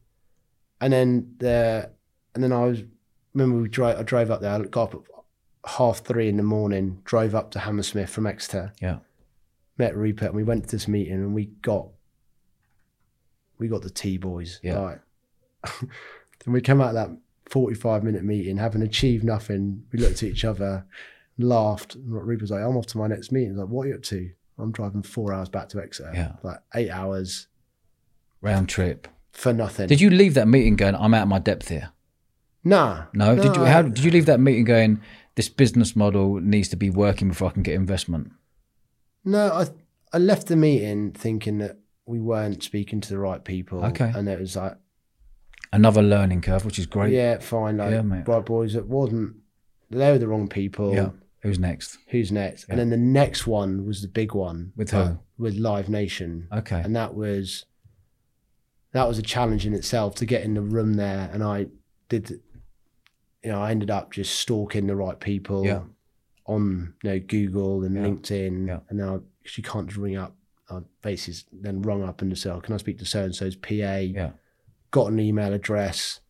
and then the and then I was remember we drove. I drove up there. I got up at half three in the morning. Drove up to Hammersmith from Exeter. Yeah. Met Rupert, and we went to this meeting, and we got we got the T boys. Yeah. Right. then we came out of that forty-five minute meeting, having achieved nothing. We looked at each other, laughed. And Rupert was like, "I'm off to my next meeting." Like, "What are you up to?" I'm driving four hours back to Exeter. Yeah. Like eight hours Round trip. for nothing. Did you leave that meeting going, "I'm out of my depth here"? Nah. No. Did you? How did you leave that meeting going? This business model needs to be working before I can get investment. No, I I left the meeting thinking that we weren't speaking to the right people. Okay. And it was like, Another learning curve, which is great. yeah, fine, like Yeah, mate. right boys, it wasn't they were the wrong people. Yeah. Who's next? Who's next? Yeah. And then the next one was the big one. With who? With Live Nation. Okay. And that was that was a challenge in itself to get in the room there and I did you know, I ended up just stalking the right people Yeah. on you know Google and. LinkedIn, and now you can't just ring up, I faces then rung up and said, oh, "Can I speak to so and so's PA?" Yeah. Got an email address,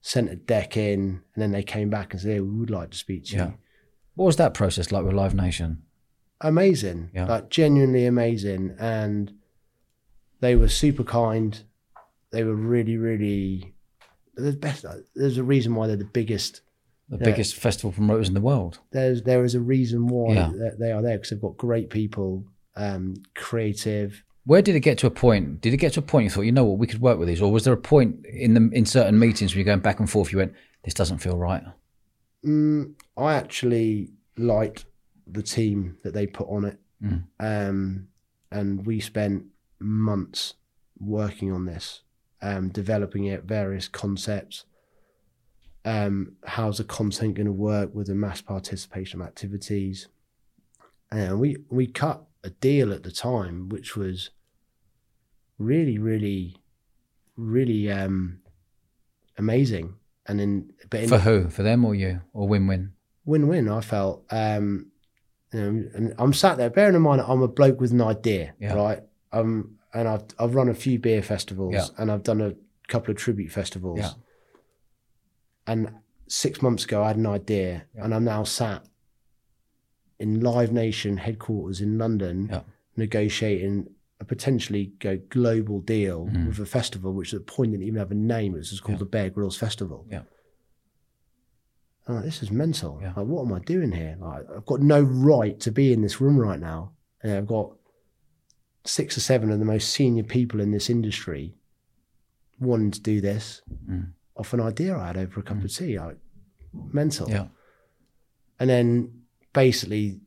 sent a deck in, and then they came back and said, hey, "We would like to speak to Yeah. you." What was that process like with Live Nation? Amazing, Yeah. like genuinely amazing, and they were super kind. They were really, really. The best. There's a reason why they're the biggest The Yeah. biggest festival promoters in the world. there's there is a reason why Yeah. they are there because they've got great people, um, creative. Where did it get to a point? Did it get to a point you thought, you know what, we could work with these, or was there a point in the in certain meetings when you're going back and forth, you went, this doesn't feel right? Mm, I actually liked the team that they put on it, Mm. um, and we spent months working on this, um, developing it, various concepts. Um, how's the content going to work with the mass participation of activities? And we we cut a deal at the time, which was really, really, really um, amazing. And in but in For who? For them or you? Or win-win? win-win. I felt, um, you know, and I'm sat there. Bearing in mind, I'm a bloke with an idea, Yeah. right? Um, and I've I've run a few beer festivals, Yeah. and I've done a couple of tribute festivals. Yeah. And six months ago, I had an idea, and I'm now sat in Live Nation headquarters in London, Yeah. negotiating a potentially go global deal Mhm. with a festival, which at the point didn't even have a name. It was called Yeah. the Bear Grylls Festival. Yeah. Like, this is mental. Yeah. Like, what am I doing here? Like, I've got no right to be in this room right now. And I've got six or seven of the most senior people in this industry wanting to do this Mm. off an idea I had over a cup of tea. Like, mental. Yeah. And then basically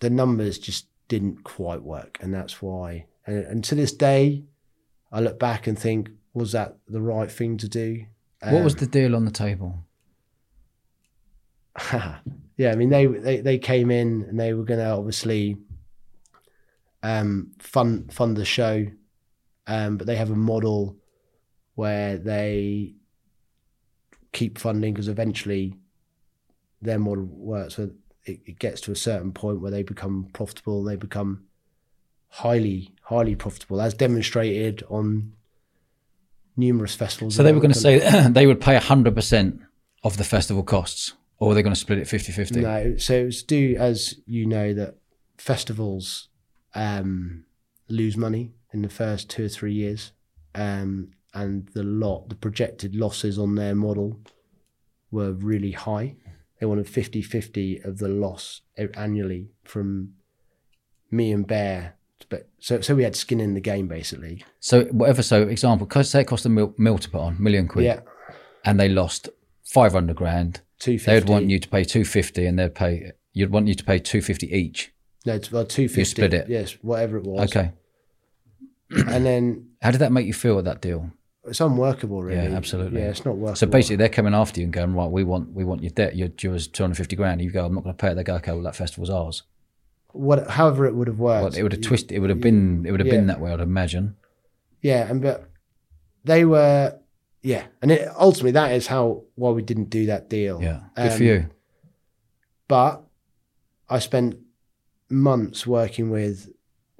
the numbers just didn't quite work. And that's why. And, and to this day, I look back and think, was that the right thing to do? what was Um, the deal on the table? yeah, I mean they, they they came in and they were going to obviously um, fund fund the show, um, but they have a model where they keep funding because eventually their model works. So it, it gets to a certain point where they become profitable. and They become highly highly profitable, as demonstrated on numerous festivals. So they were going to say they would pay 100% of the festival costs, or were they going to split it 50 50? no. So it's due, as you know that festivals um, lose money in the first two or three years, um, and the lot, the projected losses on their model were really high. They wanted 50-50 of the loss annually from me and Bear. But so so we had skin in the game basically. So whatever. So example, say it cost a mil, mil to put on, million quid, Yeah, and they lost five hundred grand. two They would want you to pay two fifty, and they'd pay. You'd want you to pay two fifty each. No, it's well, two fifty. You split it. Yes, whatever it was. Okay. And then How did that make you feel at that deal? It's unworkable, really. Yeah, absolutely. Yeah, it's not workable. So basically, they're coming after you and going, right, we want we want your debt. Your due us two hundred fifty grand. You go, I'm not going to pay it. They go, okay, well that festival's ours. what, however it would have worked. Well, it would have twisted. It would have been. It would have been that way. I'd imagine. Yeah, and but they were, yeah, and it, ultimately that is how why we didn't do that deal. Yeah. Good for Um, you. But I spent months working with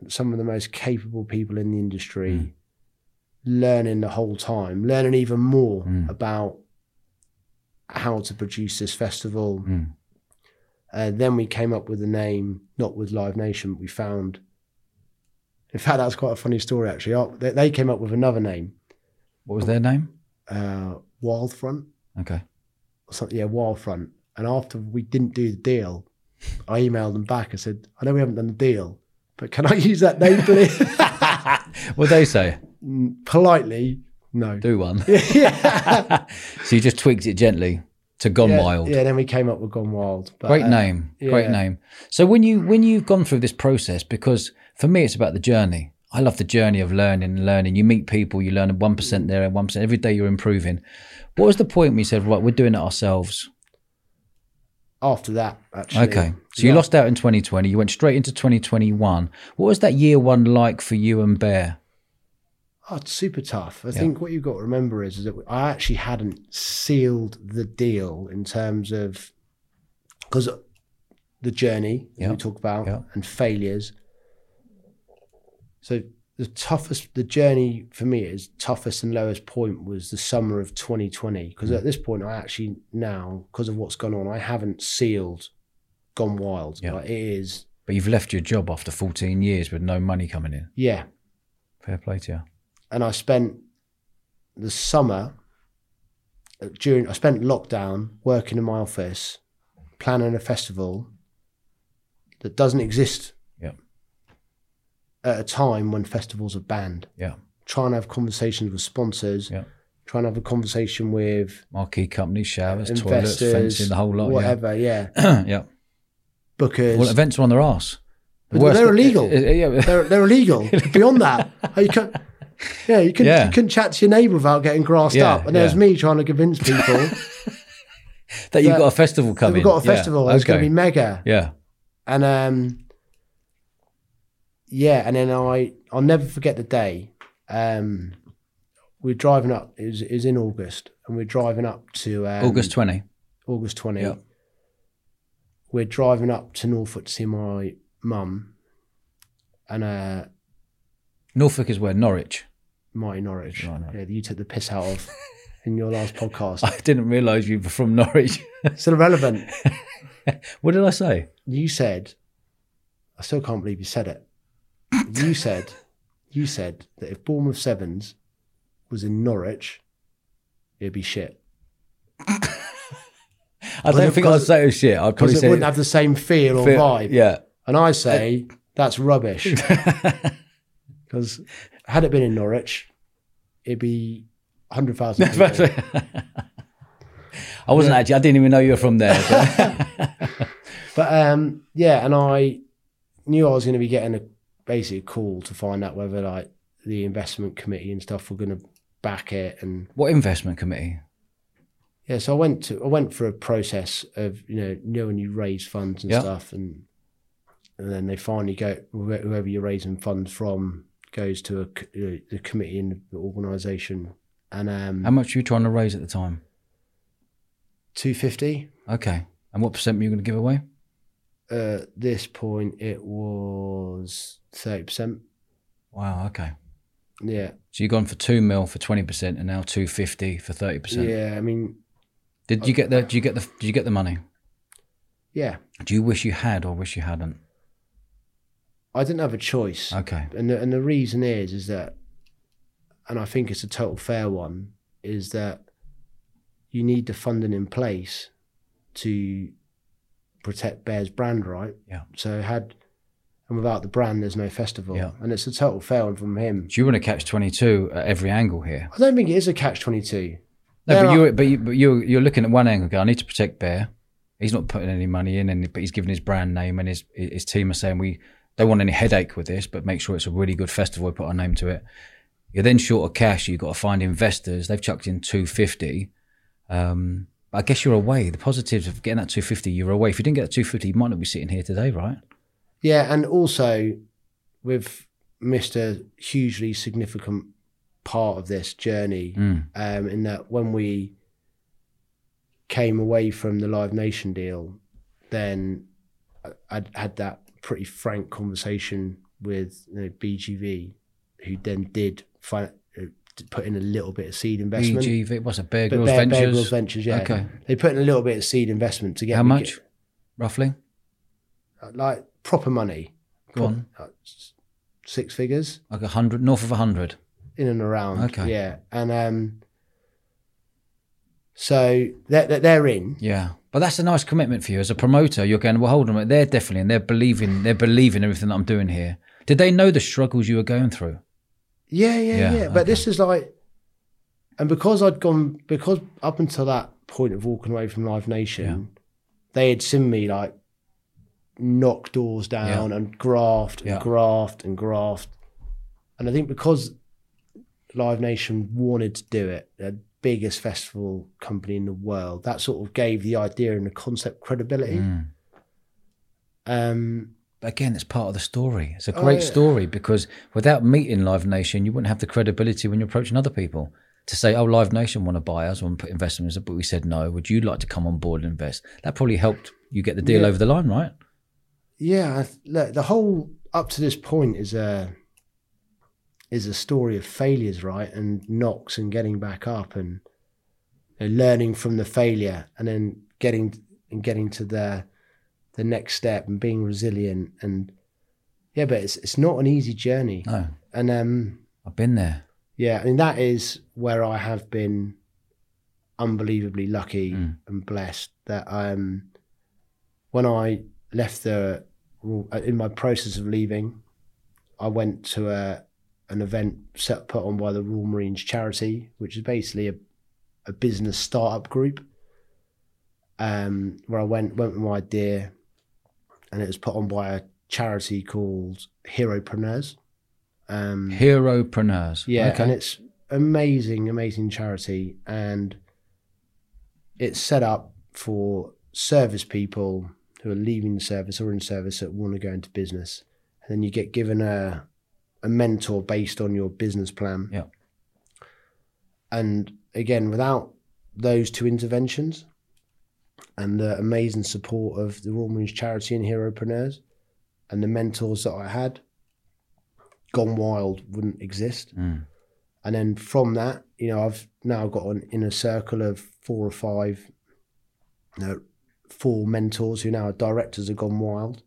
some of the most capable people in the industry, Mm. Learning the whole time, learning even more Mm. about how to produce this festival. Mm. Uh, then we came up with the name, not with Live Nation, but we found. In fact, that's quite a funny story actually. Oh, They, they came up with another name, What was their name? uh, Wildfront. Okay. something, yeah, Wildfront. And after we didn't do the deal, I emailed them back. I said, I know we haven't done the deal, but can I use that name, please? What they say? Politely, no. Do one. yeah. so you just tweaked it gently to Gone yeah, Wild. Yeah, then we came up with Gone Wild. But, Great uh, name. Great name. So when you when you've gone through this process, because for me it's about the journey. I love the journey of learning and learning. You meet people, you learn one percent there and one percent every day. You're improving. What was the point when you said, right, we're doing it ourselves? After that, actually. Okay. So you lost out in 2020. You went straight into 2021. What was that year one like for you and Bear? Oh, it's super tough. I think what you've got to remember is, is that I actually hadn't sealed the deal in terms of because the journey Yeah. we talk about Yeah. and failures. So the toughest, the journey for me is toughest and lowest point was the summer of 2020 because Mm. at this point I actually now because of what's gone on I haven't sealed, gone wild. Yeah. Like, it is But you've left your job after 14 years with no money coming in. yeah. Fair play to you. And I spent the summer uh, during I spent lockdown working in my office planning a festival that doesn't exist Yeah. at a time when festivals are banned. Yeah. Trying to have conversations with sponsors, Yeah. trying to have a conversation with Marquee companies, showers, toilets, fencing, the whole lot. whatever, yeah. Yeah. yeah. Because Well, events are on their arse. The they're illegal. yeah. they're they're illegal. Beyond that, you can yeah, you can Yeah. you couldn't chat to your neighbour without getting grassed Yeah, up. And there's yeah. me trying to convince people that you've got a festival coming. we've got a festival. and It's going to be mega. Yeah. And um, yeah, and then I I'll never forget the day. Um, we're driving up. It was, it was in August, and we're driving up to um, August 20. August twenty. Yeah. We're driving up to Norfolk to see my mum, and uh, Norfolk is where? Norwich. Marty Norwich. Right, right. Yeah, you took the piss out of in your last podcast. I didn't realise you were from Norwich. Still irrelevant. what did I say? You said, I still can't believe you said it. You said, you said that if Bournemouth Sevens was in Norwich, it'd be shit I don't think I'd say it was shit. I'd probably it wouldn't have the same feel or feel- vibe. Yeah. And I say that's rubbish because had it been in Norwich, it'd be hundred thousand. I wasn't actually. I didn't even know you were from there. but- But um, yeah, and I knew I was going to be getting a basically a call to find out whether like the investment committee and stuff were going to back it and what investment committee? Yeah, so I went to I went for a process of you know you know when you raise funds and Yeah. stuff, and and then they finally go wh- whoever you're raising funds from goes to a, you the committee in the organisation, and um, How much were you trying to raise at the time? two fifty. Okay. And what percent were you going to give away? At this point, it was thirty percent. Wow. Okay. Yeah, So you've gone for two mil for twenty percent, and now two fifty for thirty percent. yeah. I mean, Did you get the? Did you get the? Did you get the money? yeah. Do you wish you had, or wish you hadn't? I didn't have a choice. Okay. and the, and the reason is is that and i think it's a total fair one is that you need the funding in place to protect bear's brand right Yeah. so had and without the brand there's no festival Yeah. and it's a total fail from him Do you want to catch 22 at every angle here? i don't think it is a catch 22 No, There but you're, but, you, but you're, you're looking at one angle. Go, I need to protect Bear. He's not putting any money in, and but he's given his brand name, and his his team are saying we don't want any headache with this, but make sure it's a really good festival. We put our name to it. You're then short of cash. You've got to find investors. They've chucked in 250. Um, I guess you're away. The positives of getting that 250, you're away. If you didn't get that 250, you might not be sitting here today, right? yeah and also we've missed a hugely significant part of this journey Mm. um, in that when we came away from the Live Nation deal, then I- I'd had that pretty frank conversation with you know, BGV, who then did fi- uh, put in a little bit of seed investment. BGV, it? Bear But Grylls Bear, Bear Grylls Ventures, yeah. Okay. They put in a little bit of seed investment to get How much, get- roughly? like proper money, Go on. like six figures. Like a hundred, north of a hundred. in and around. Okay. Yeah, and um, so they're- they're in. Yeah, but that's a nice commitment for you as a promoter. You're going, well, hold on, they're definitely, and they're believing, they're believing everything that I'm doing here. Did they know the struggles you were going through? Yeah, yeah, Yeah, yeah. But this is like, and because I'd gone, because up until that point of walking away from Live Nation, they had seen me like knock doors down and graft and Yeah. graft and graft. And I think because Live Nation wanted to do it, biggest festival company in the world, that sort of gave the idea and the concept credibility. Mm. Um, But again, it's part of the story. It's a Oh, great yeah. story because without meeting Live Nation, you wouldn't have the credibility when you're approaching other people to say, "Oh, Live Nation want to buy us, want to put investments," but we said no. Would you like to come on board and invest? That probably helped you get the deal Yeah. over the line, right? yeah, look, the whole up to this point is a is a story of failures, right? And knocks and getting back up and you know, learning from the failure and then getting and getting to the the next step and being resilient and yeah, but it's it's not an easy journey. No, And um I've been there. yeah, I mean that is where I have been unbelievably lucky Mm. and blessed that um when I left the in my process of leaving, I went to a an event set put on by the Royal Marines charity, which is basically a a business startup group. Um, where I went went with my idea, and it was put on by a charity called Heropreneurs. Um, Heropreneurs. yeah, Okay. and it's amazing, amazing charity, and it's set up for service people who are leaving the service or in service that want to go into business, and then you get given a a mentor based on your business plan. Yeah. And again, without those two interventions and the amazing support of the Royal Marines Charity and Heropreneurs and the mentors that I had, Gone Wild wouldn't exist. Mm. And then from that, you know, I've now got an inner circle of four or five, you know, four mentors who now are directors of Gone Wild,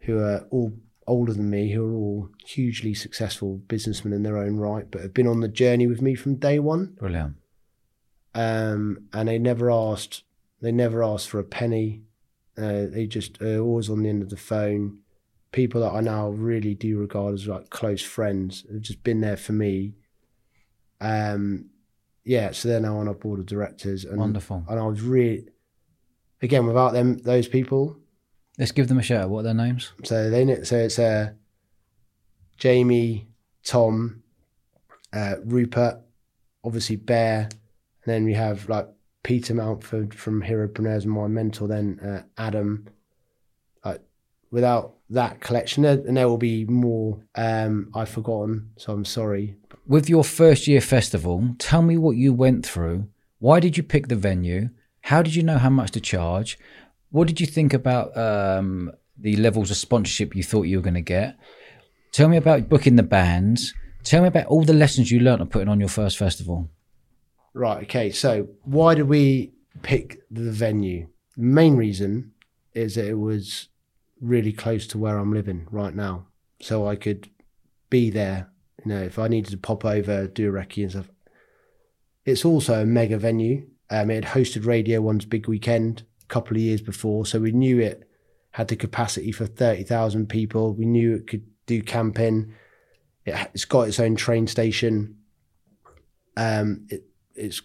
who are all older than me, who are all hugely successful businessmen in their own right, but have been on the journey with me from day one. Brilliant. Um, and they never asked, they never asked for a penny. Uh, they just are always on the end of the phone. People that I now really do regard as like close friends have just been there for me. Um, yeah, so they're now on our board of directors, and Wonderful. and I was really, again, without them, those people. Let's give them a shout. out. What are their names? So they, so it's uh, Jamie, Tom, uh, Rupert, obviously Bear, and then we have like Peter Mountford from Heropreneurs and my mentor, then uh, Adam. Like without that collection, and there will be more um, I've forgotten, so I'm sorry. With your first year festival, tell me what you went through. Why did you pick the venue? How did you know how much to charge? What did you think about um, the levels of sponsorship you thought you were going to get? Tell me about booking the bands. Tell me about all the lessons you learnt of putting on your first festival. Right. Okay. So why did we pick the venue? Main reason is that it was really close to where I'm living right now, so I could be there. You know, if I needed to pop over, do a recce and stuff. It's also a mega venue. Um, it hosted Radio One's big weekend couple of years before, so we knew it had the capacity for thirty thousand people. We knew it could do camping. It, it's got its own train station. Um, it, it's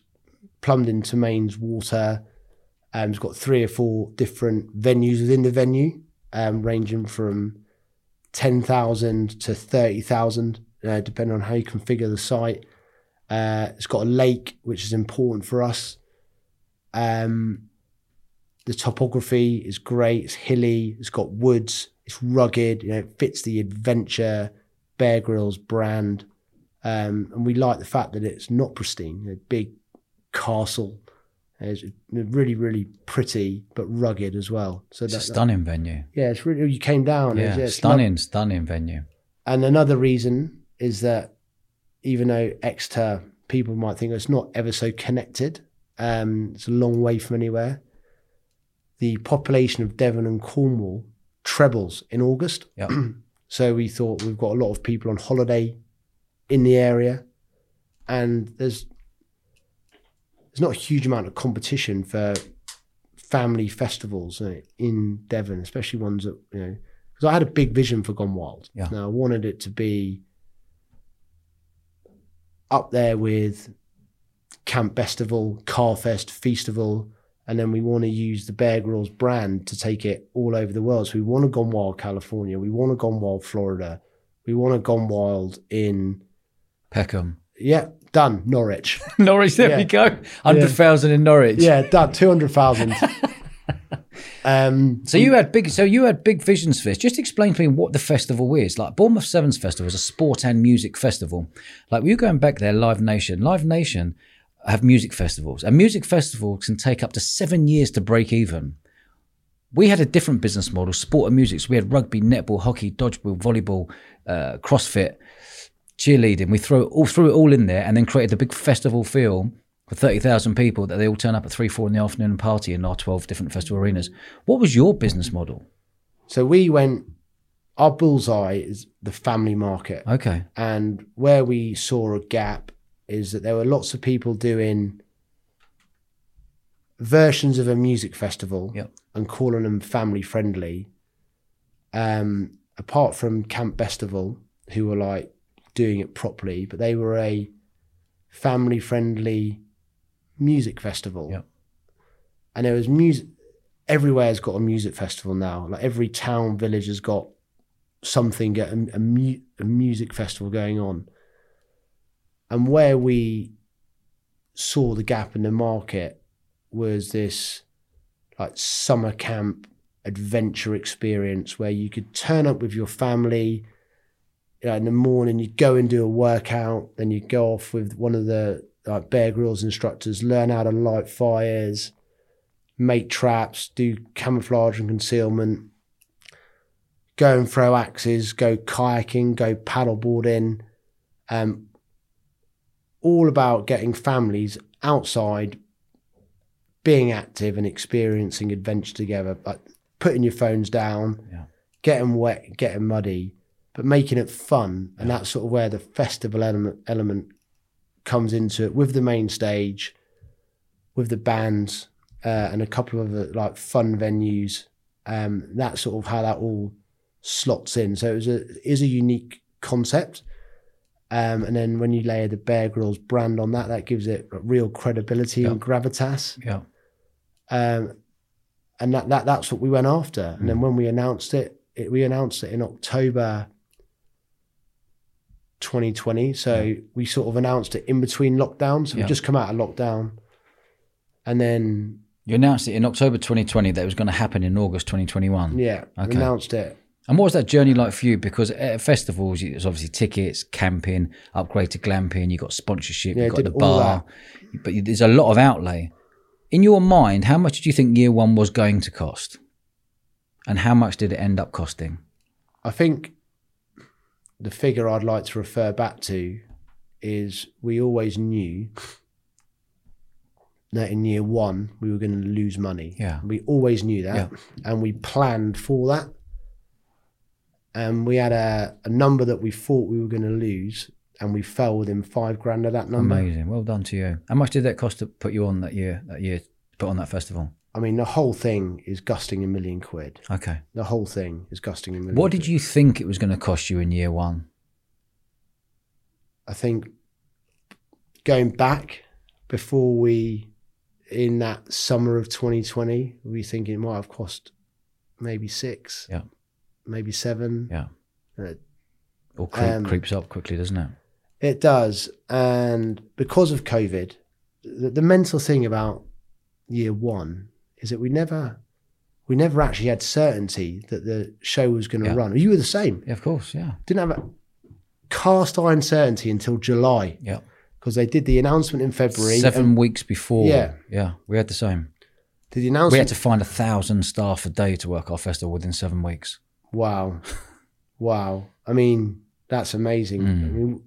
plumbed into mains water. Um, it's got three or four different venues within the venue, um, ranging from 10,000 to 30,000, uh, depending on how you configure the site. Uh, it's got a lake, which is important for us. Um, the topography is great. It's hilly. It's got woods. It's rugged. You know, it fits the adventure Bear Grylls brand. Um, and we like the fact that it's not pristine. A big castle. It's really, really pretty, but rugged as well. So It's a that, stunning venue. yeah, it's really. You came down. Yeah, it's- it's stunning, stunning venue. and another reason is that even though Exeter people might think it's not ever so connected, um, it's a long way from anywhere. The population of Devon and Cornwall trebles in August. Yeah. so we thought we've got a lot of people on holiday in the area, and there's there's not a huge amount of competition for family festivals uh, in Devon, especially ones that you know. Because I had a big vision for Gone Wild. Yeah. Now I wanted it to be up there with Camp Bestival, Carfest, Festival, and then we want to use the Bear Grylls brand to take it all over the world. So we want to Gone Wild California, we want to Gone Wild Florida, we want to Gone Wild in Peckham. yeah done Norwich. Norwich, there Yeah. we go. 100,000 in Norwich. yeah, done two hundred thousand. um, So you had big, so you had big visions for this. Just explain to me what the festival is. Like Bournemouth Sevens Festival is a sport and music festival. Like were you going back there, Live Nation, Live Nation have music festivals, and music festivals can take up to seven years to break even. We had a different business model, sport and music. So we had rugby, netball, hockey, dodgeball, volleyball, uh, CrossFit, cheerleading. We threw it all threw it all in there, and then created a big festival feel for thirty thousand people that they all turn up at three, four in the afternoon and party in our twelve different festival arenas. What was your business model? so we went. Our bullseye is the family market. Okay, And where we saw a gap is that there were lots of people doing versions of a music festival Yep. and calling them family friendly. Um, apart from Camp Bestival, who were like doing it properly, but they were a family friendly music festival. Yep. And there was music everywhere's got a music festival now. Like every town, village has got something, a, a, mu- a music festival going on. And where we saw the gap in the market was this like summer camp adventure experience where you could turn up with your family you know, in the morning, you'd go and do a workout, then you'd go off with one of the like Bear Grylls instructors, learn how to light fires, make traps, do camouflage and concealment, go and throw axes, go kayaking, go paddleboarding, um, all about getting families outside, being active and experiencing adventure together, like putting your phones down, Yeah. getting wet, getting muddy, but making it fun. And that's sort of where the festival element element comes into it with the main stage, with the bands, uh, and a couple of other like fun venues. Um, that's sort of how that all slots in. So it was a is a unique concept. Um, and then when you layer the Bear Grylls brand on that, that gives it real credibility and gravitas. yeah, Um, and that, that that's what we went after. And then when we announced it, it we announced it in October 2020. So we sort of announced it in between lockdowns. So Yeah. we just come out of lockdown, and then you announced it in October 2020 that it was going to happen in August 2021. yeah, we Okay. announced it. And what was that journey like for you? Because at festivals, it's obviously tickets, camping, upgrade to glamping, you got sponsorship, Yeah, you got the bar, but you- there's a lot of outlay. In your mind, how much did you think year one was going to cost? And how much did it end up costing? I think the figure I'd like to refer back to is we always knew that in year one we were going to lose money. Yeah. We always knew that and we planned for that. And we had a, a number that we thought we were going to lose, and we fell within five grand of that number. Amazing. Well done to you. How much did that cost to put you on that year? That year, to put on that festival. I mean, the whole thing is gusting a million quid. Okay. The whole thing is gusting a million. What did quid. you think it was going to cost you in year one? I think going back before we, in that summer of 2020, we thinking it might have cost maybe six, Yeah. Maybe seven. Yeah. Uh, All creep, Um, creeps up quickly, doesn't it? It does. And because of COVID, the, the mental thing about year one is that we never we never actually had certainty that the show was going to Yeah. run. You were the same. Yeah, of course. Yeah. Didn't have a cast iron certainty until July Yeah. because they did the announcement in February. Seven and weeks before. Yeah. Yeah. We had the same. did the announcement. We had to find a thousand staff a day to work our festival within seven weeks. Wow. wow. I mean, that's amazing. Mm. I mean,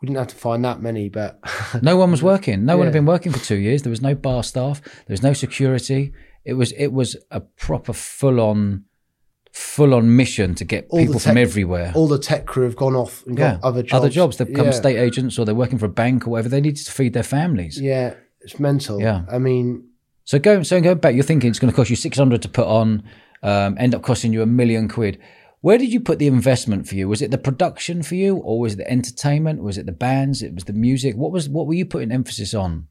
we didn't have to find that many, but No one was working. No one had been working for two years. There was no bar staff. There was no security. It was it was a proper full on full on mission to get All people from everywhere. all the tech crew have gone off and yeah, got other jobs. Other jobs. They've become Yeah. state agents or they're working for a bank or whatever. They needed to feed their families. Yeah, it's mental. Yeah. I mean, So go so going back, you're thinking it's going to cost you six hundred to put on, um, end up costing you a million quid. Where did you put the investment for you? Was it the production for you, or was it the entertainment? Was it the bands? It was the music. What was what were you putting emphasis on?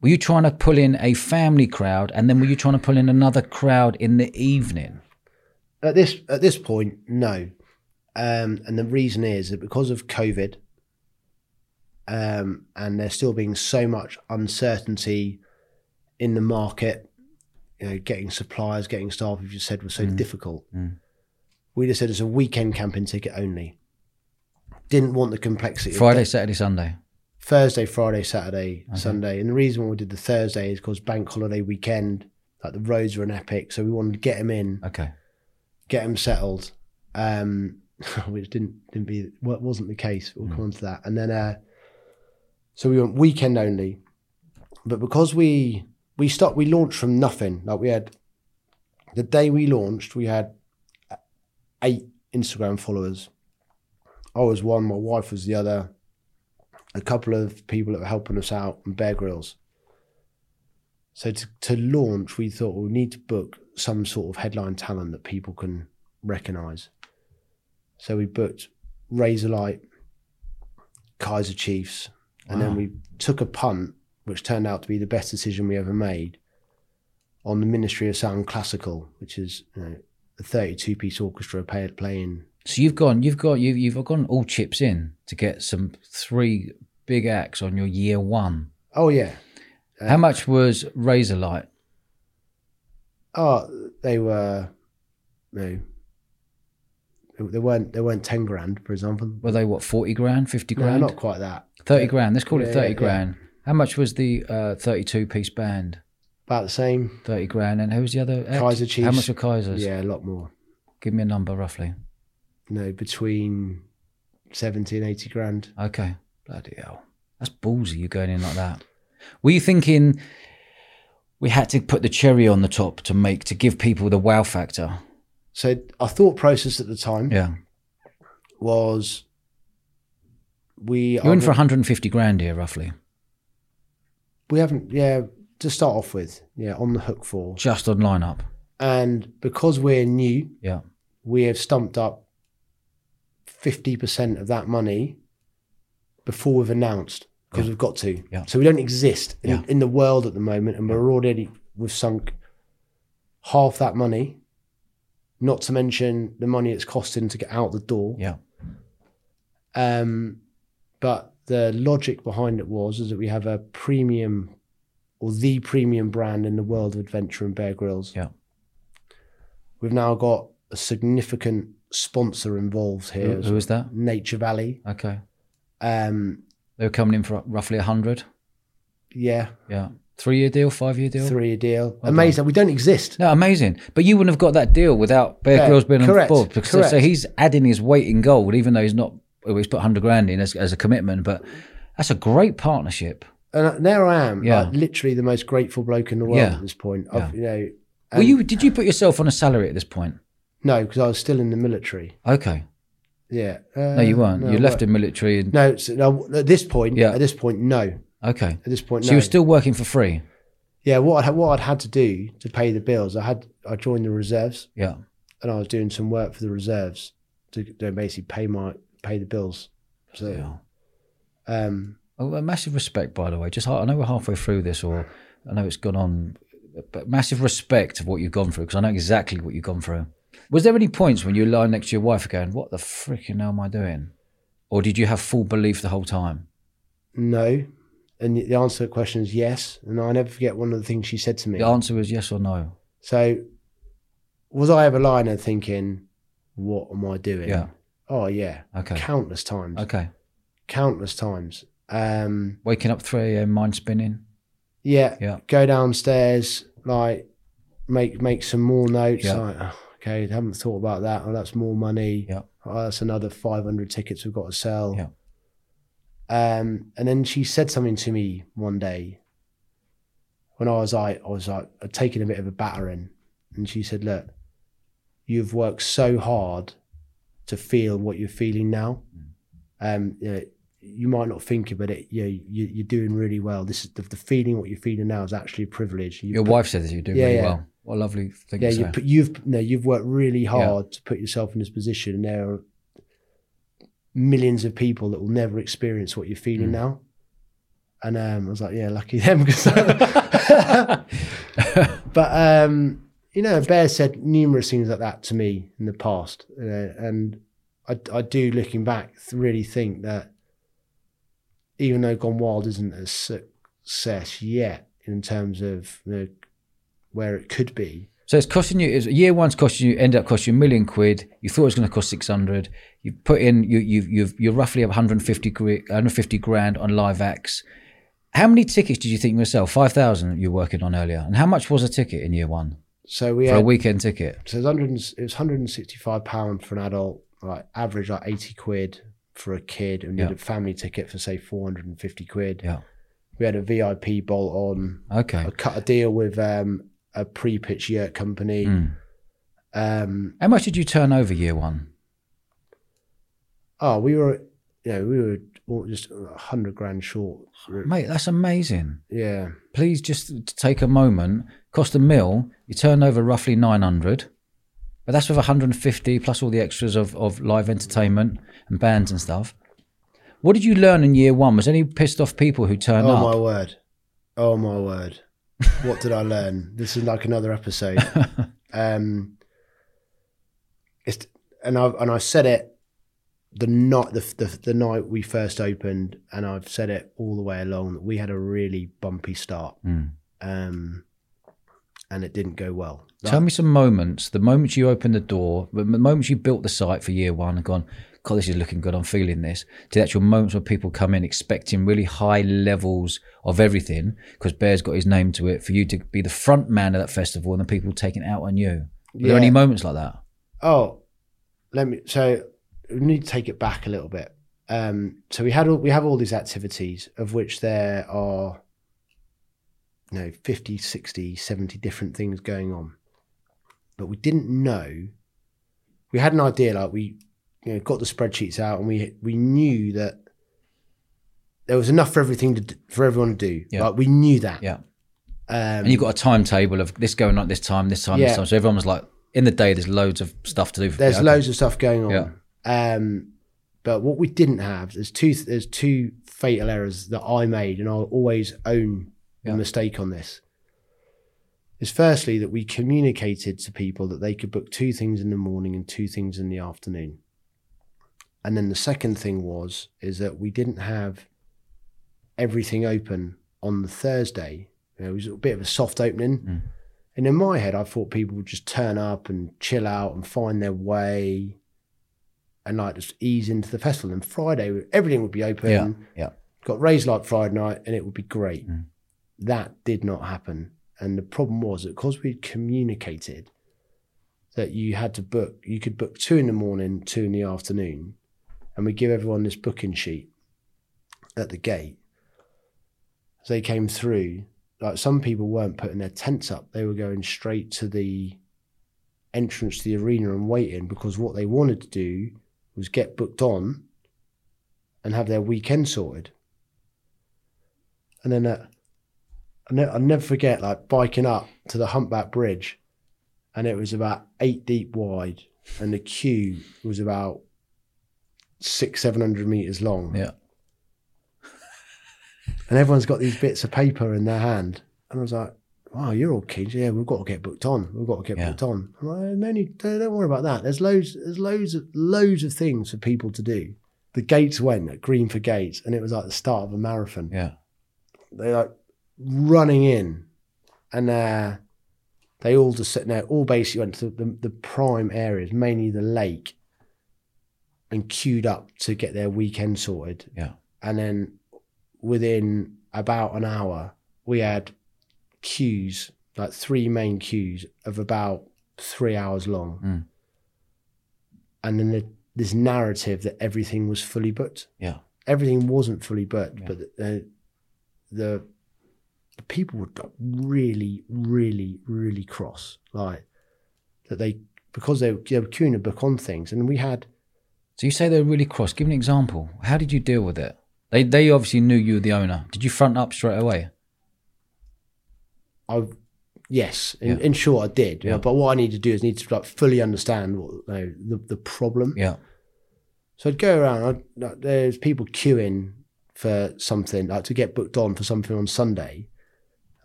Were you trying to pull in a family crowd, and then were you trying to pull in another crowd in the evening? at this at this point, no. Um, and the reason is that because of COVID, um, and there still being so much uncertainty in the market, you know, getting suppliers, getting staff, as you said, was so difficult. Mm. We just said it's a weekend camping ticket only. Didn't want the complexity. of Friday, Saturday, Sunday. Thursday, Friday, Saturday, Sunday. And the reason why we did the Thursday is because bank holiday weekend, like the roads were an epic. So we wanted to get them in, Okay. get them settled, um, which didn't didn't be what wasn't the case. We'll come on to that. And then, uh, so we went weekend only, but because we we stopped, we launched from nothing. Like we had the day we launched, we had eight Instagram followers. I was one, my wife was the other. A couple of people that were helping us out, and Bear Grylls. So to, to launch, we thought we need to book some sort of headline talent that people can recognise. So we booked Razorlight, Kaiser Chiefs, and then we took a punt, which turned out to be the best decision we ever made, on the Ministry of Sound Classical, which is you know, a 32 piece orchestra play, playing. So you've gone, you've got, you've, you've gone all chips in to get some three big acts on your year one. Oh, yeah. How much was Razorlight? Oh, they were, no. They weren't. They weren't ten grand, for example. Were they what, 40 grand, 50 No, grand? not quite that. 30 grand. Let's call Yeah, it 30 yeah, yeah. How much was the uh, 32 piece band? About the same. 30 grand. And who was the other? act? Kaiser Chiefs. How much were Kaisers? Yeah, a lot more. Give me a number roughly. No, between seventy and eighty grand. Okay. Bloody hell. That's ballsy, you going in like that. Were you thinking we had to put the cherry on the top to make, to give people the wow factor? So our thought process at the time Yeah. was we You're are in for 150 grand here, roughly, we haven't yeah to start off with yeah on the hook for just on lineup. and because we're new Yeah. we have stumped up fifty percent of that money before we've announced because Yeah. we've got to Yeah. so we don't exist in, Yeah. in the world at the moment and we're already we've sunk half that money not to mention the money it's costing to get out the door Yeah. Um, but the logic behind it was is that we have a premium or the premium brand in the world of adventure and Bear Grylls. Yeah. We've now got a significant sponsor involved here, Who, who was that? Nature Valley. Okay. Um, They were coming in for roughly a 100. yeah, Yeah. Three year deal, five year deal? Three year deal. Amazing. We don't exist. No, amazing. But you wouldn't have got that deal without Bear Yeah, Grylls being on board. Because, so, so he's adding his weight in gold, even though he's not, well, he's put 100 grand in as, as a commitment. But that's a great partnership. And there I am, Yeah. like, literally the most grateful bloke in the world Yeah. at this point. I've, You know, Well, you did you put yourself on a salary at this point? No, because I was still in the military. Okay. Yeah. Uh, No, you weren't. no, you I left the military. And, No, so, no, at this point, Yeah. at this point, no. okay. At this point, So no. you were still working for free. yeah, what I'd, what I'd had to do to pay the bills, I had I joined the reserves Yeah. and I was doing some work for the reserves to, to basically pay my pay the bills. So, yeah. um, Oh, a massive respect, by the way. Just I know we're halfway through this, or I know it's gone on, but massive respect of what you've gone through because I know exactly what you've gone through. Was there any points when you were lying next to your wife going, "What the freaking hell am I doing?" Or did you have full belief the whole time? no, and the answer to the question is yes. And I never forget one of the things she said to me. The answer was yes or no. So, was I ever lying and thinking, "What am I doing?" Yeah. Oh yeah, Okay. countless times, Okay. countless times. Um, Waking up 3 a.m., mind spinning. yeah, Yeah. go downstairs, like make make some more notes. Yeah. Like, oh, okay, haven't thought about that. Oh, that's more money. Yeah. Oh, that's another five hundred tickets we've got to sell. Yeah. Um, and then she said something to me one day when I was like, I was like, I'd taken a bit of a battering, and she said, "Look, you've worked so hard to feel what you're feeling now. Um, you, know, you might not think about it. You know, you, you're doing really well. This is the, the feeling. What you're feeling now is actually a privilege. You Your put- wife said that you do Yeah, really yeah. well. What a lovely thing yeah, to you say. put, you've no, you've worked really hard to put yourself in this position, and there are millions of people that will never experience what you're feeling Mm. now. And um, I was like, yeah, lucky them. but um, you know, Bear said numerous things like that to me in the past, and I, I do, looking back, really think that even though Gone Wild isn't a success yet in terms of you know, where it could be, So it's costing you. It's, year one's costing you. Ended up costing you a million quid. You thought it was going to cost six hundred. You put in. You you you've you're roughly up 150 gri- 150 grand on live acts. How many tickets did you think you were sell? Five thousand you were working on earlier. And how much was a ticket in year one so we for a weekend ticket? So it was, 100 and- it was 165 pound for an adult, like average like 80 quid for a kid, and you Yeah. had a family ticket for say 450 quid. Yeah. We had a VIP bolt on. Okay. I cut a deal with um, a pre-pitch yurt company. Mm. Um, How much did you turn over year one? oh, we were, you know, we were just 100 grand short. Mate, that's amazing. Yeah. Please just take a moment. Cost a mil. You turn over roughly 900. But that's with 150 plus all the extras of, of live entertainment and bands and stuff. What did you learn in year one? Was there any pissed off people who turned Oh up? Oh my word. Oh my word. what did I learn? This is like another episode. um it's and I and I said it the night the, the the night we first opened and I've said it all the way along that we had a really bumpy start. Mm. Um and it didn't go well. Tell me some moments, the moments you opened the door, the moments you built the site for year one and gone, God, this is looking good, I'm feeling this, to the actual moments where people come in expecting really high levels of everything, because Bear's got his name to it, for you to be the front man of that festival and the people taking it out on you. Were there Yeah. any moments like that? Oh, let me. So we need to take it back a little bit. Um, so we had all, we have all these activities of which there are, you know, 50, 60, 70 different things going on, but we didn't know. We had an idea, like we, you know, got the spreadsheets out, and we we knew that there was enough for everything to for everyone to do. Yeah. Like we knew that. Yeah. Um, And you've got a timetable of this going on at this time, this time, this time. So everyone was like, in the day, there's loads of stuff to do. For There's yeah, loads of stuff going on. Yeah. Um, but what we didn't have there's two there's two fatal errors that I made, and I'll always own Yeah. mistake on this. Is firstly that we communicated to people that they could book two things in the morning and two things in the afternoon. And then the second thing was is that we didn't have everything open on the Thursday. You know, it was a bit of a soft opening. Mm. And in my head, I thought people would just turn up and chill out and find their way and like just ease into the festival. And Friday, everything would be open. Yeah, yeah. Got raised like Friday night and it would be great. Mm. That did not happen. And the problem was that because we'd communicated that you had to book, you could book two in the morning, two in the afternoon, and we give everyone this booking sheet at the gate. As they came through, like some people weren't putting their tents up; they were going straight to the entrance to the arena and waiting because what they wanted to do was get booked on and have their weekend sorted. And then uh, I ne- I'll never forget like biking up to the humpback bridge and it was about eight deep wide and the queue was about six, seven hundred meters long. Yeah. And everyone's got these bits of paper in their hand. And I was like, wow, you're all keen. Yeah, we've got to get booked on. We've got to get Yeah. booked on. I'm like, no need, don't worry about that. There's loads, there's loads of loads of things for people to do. The gates went at Green for Gates, and it was like the start of a marathon. Yeah. They're like running in, and uh, they all just sitting there, all basically went to the, the prime areas, mainly the lake, and queued up to get their weekend sorted. Yeah. And then within about an hour, we had queues, like three main queues of about three hours long. Mm. And then the, this narrative that everything was fully booked. Yeah. Everything wasn't fully booked, Yeah. but the, the the people were got really, really, really cross. Like that they because they, they were queuing to book on things, and we had So you say they're really cross. Give me an example. How did you deal with it? They they obviously knew you were the owner. Did you front up straight away? I yes, in, Yeah. in short, I did. you know, Yeah. but what I need to do is need to like fully understand what you know, the the problem. Yeah. So I'd go around. I'd, like, there's people queuing for something like to get booked on for something on Sunday.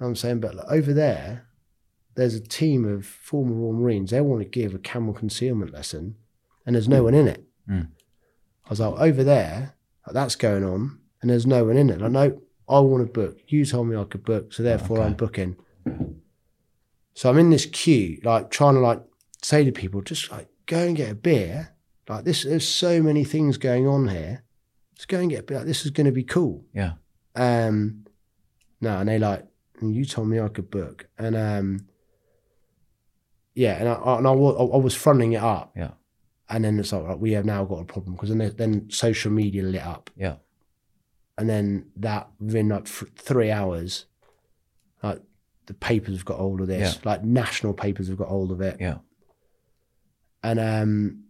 I'm saying, but like, over there, there's a team of former Royal Marines. They want to give a camel concealment lesson, and there's no one in it. Mm. I was like, over there, like, that's going on, and there's no one in it. I know I want to book. You told me I could book, so therefore Okay. I'm booking. So I'm in this queue, like trying to like say to people, just like go and get a beer. Like this, there's so many things going on here. Just go and get a beer. Like, this is going to be cool. Yeah. Um, no, and they like, and you told me I could book, and um, yeah, and I, I- and I, wa- I was fronting it up, Yeah. and then it's like right, we have now got a problem because then then social media lit up, Yeah. and then that within like th- three hours, like the papers have got hold of this, Yeah. like national papers have got hold of it, Yeah. and um,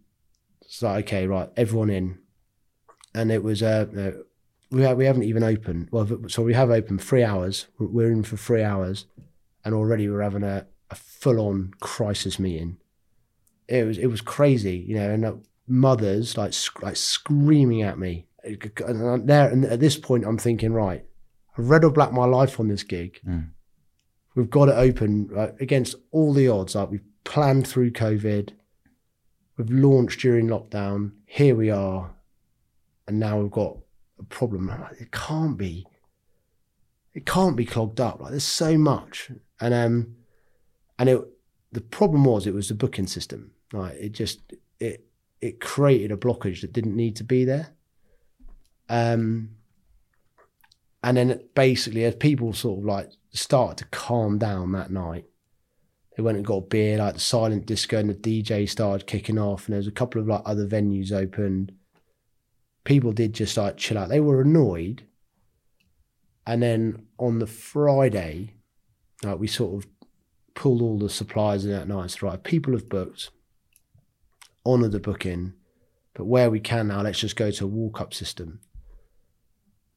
it's like okay, right, everyone in, and it was uh, no, we ha- we haven't even opened. Well, so we have opened three hours. We're- in for three hours, and already we're having a, a full on crisis meeting. It was it was crazy, you know, and uh, mothers like sc- like screaming at me. And I'm there, and at this point, I'm thinking, right, I've red or black my life on this gig. Mm. We've got it open right, against all the odds. Like we've planned through COVID, we've launched during lockdown. Here we are, and now we've got a problem. It can't be. It can't be clogged up. Like there's so much, and um, and it. The problem was it was the booking system. Like it just it it created a blockage that didn't need to be there. Um, and then basically, as people sort of like started to calm down that night, they went and got a beer, like the silent disco and the DJ started kicking off, and there was a couple of like other venues opened. People did just like chill out. They were annoyed. And then on the Friday, like we sort of pulled all the suppliers in that night. So right, people have booked, honour the booking, but where we can now, let's just go to a walk-up system.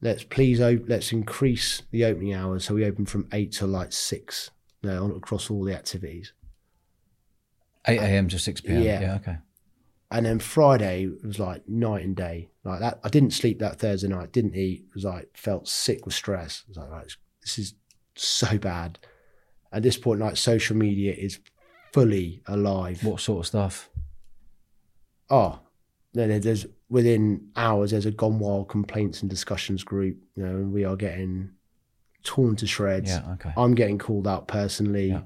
Let's please op- let's increase the opening hours so we open from eight to like six. Uh, you know, across all the activities. 8 a.m. to 6 p.m. Yeah. Yeah. Okay. And then Friday was like night and day. Like that, I didn't sleep that Thursday night. Didn't eat. Was like felt sick with stress. I was like, right, this is so bad. At this point, like social media is fully alive. What sort of stuff? Oh, then there's within hours there's a gone wild complaints and discussions group. You know, and we are getting torn to shreds. Yeah. Okay. I'm getting called out personally. Yeah.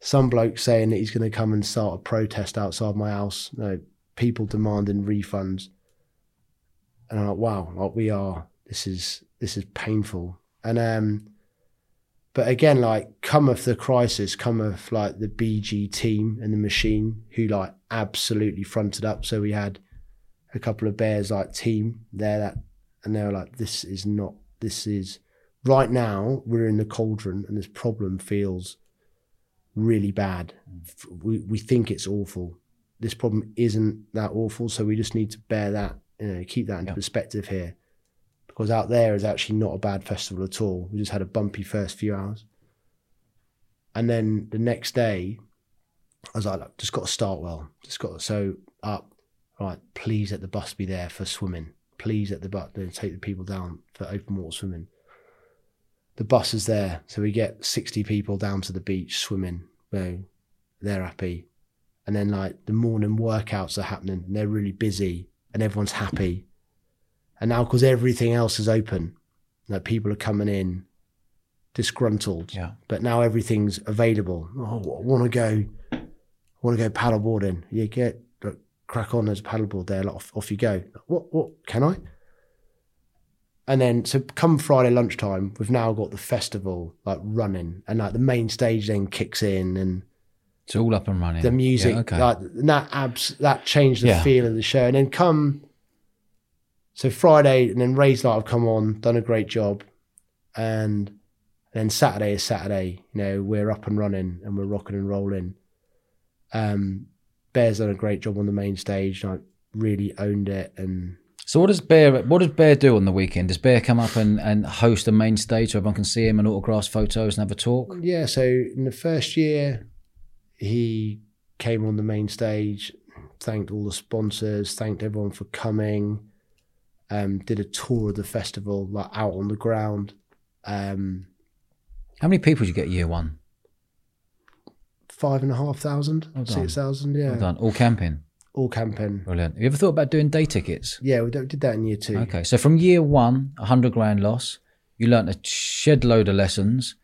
Some bloke saying that he's going to come and start a protest outside my house. You know, people demanding refunds, and I'm like, wow, like we are. This is this is painful. And um, but again, like cometh the crisis, cometh like the BG team and the machine who like absolutely fronted up. So we had a couple of bears like team there that, and they were like, this is not. This is right now we're in the cauldron and this problem feels really bad. Mm. We we think it's awful. This problem isn't that awful, so we just need to bear that, you know, keep that into Yeah. perspective here, because out there is actually not a bad festival at all. We just had a bumpy first few hours, and then the next day, I was like, "Look, just got to start well. Just got to, so up, right? Please let the bus be there for swimming. Please let the bus take the people down for open water swimming. The bus is there, so we get sixty people down to the beach swimming. Know, they're happy, and then like the morning workouts are happening, and they're really busy, and everyone's happy. And now, because everything else is open, like people are coming in disgruntled, Yeah. but now everything's available. Oh, I want to go. I want to go paddleboarding. You get crack on. There's a paddleboard there. Like, off, off you go. What? What? Can I? And then, so come Friday lunchtime, we've now got the festival like running, and like the main stage then kicks in, and It's all up and running. the music, Yeah, okay. like and that abs, that changed the Yeah. feel of the show. And then come, so Friday, and then Razorlight have come on, done a great job, and then Saturday is Saturday. You know, we're up and running, and we're rocking and rolling. Um, Bear's done a great job on the main stage, like really owned it, and So what does Bear what does Bear do on the weekend? Does Bear come up and, and host a main stage so everyone can see him and autograph photos and have a talk? Yeah, so in the first year, he came on the main stage, thanked all the sponsors, thanked everyone for coming, um, did a tour of the festival, like out on the ground. Um, How many people did you get year one? five and a half thousand, Well six thousand, yeah, Well done. All camping. All camping. Brilliant. Have you ever thought about doing day tickets? Yeah, we did that in year two. Okay. So from year one, a hundred grand loss, you learnt a shed load of lessons.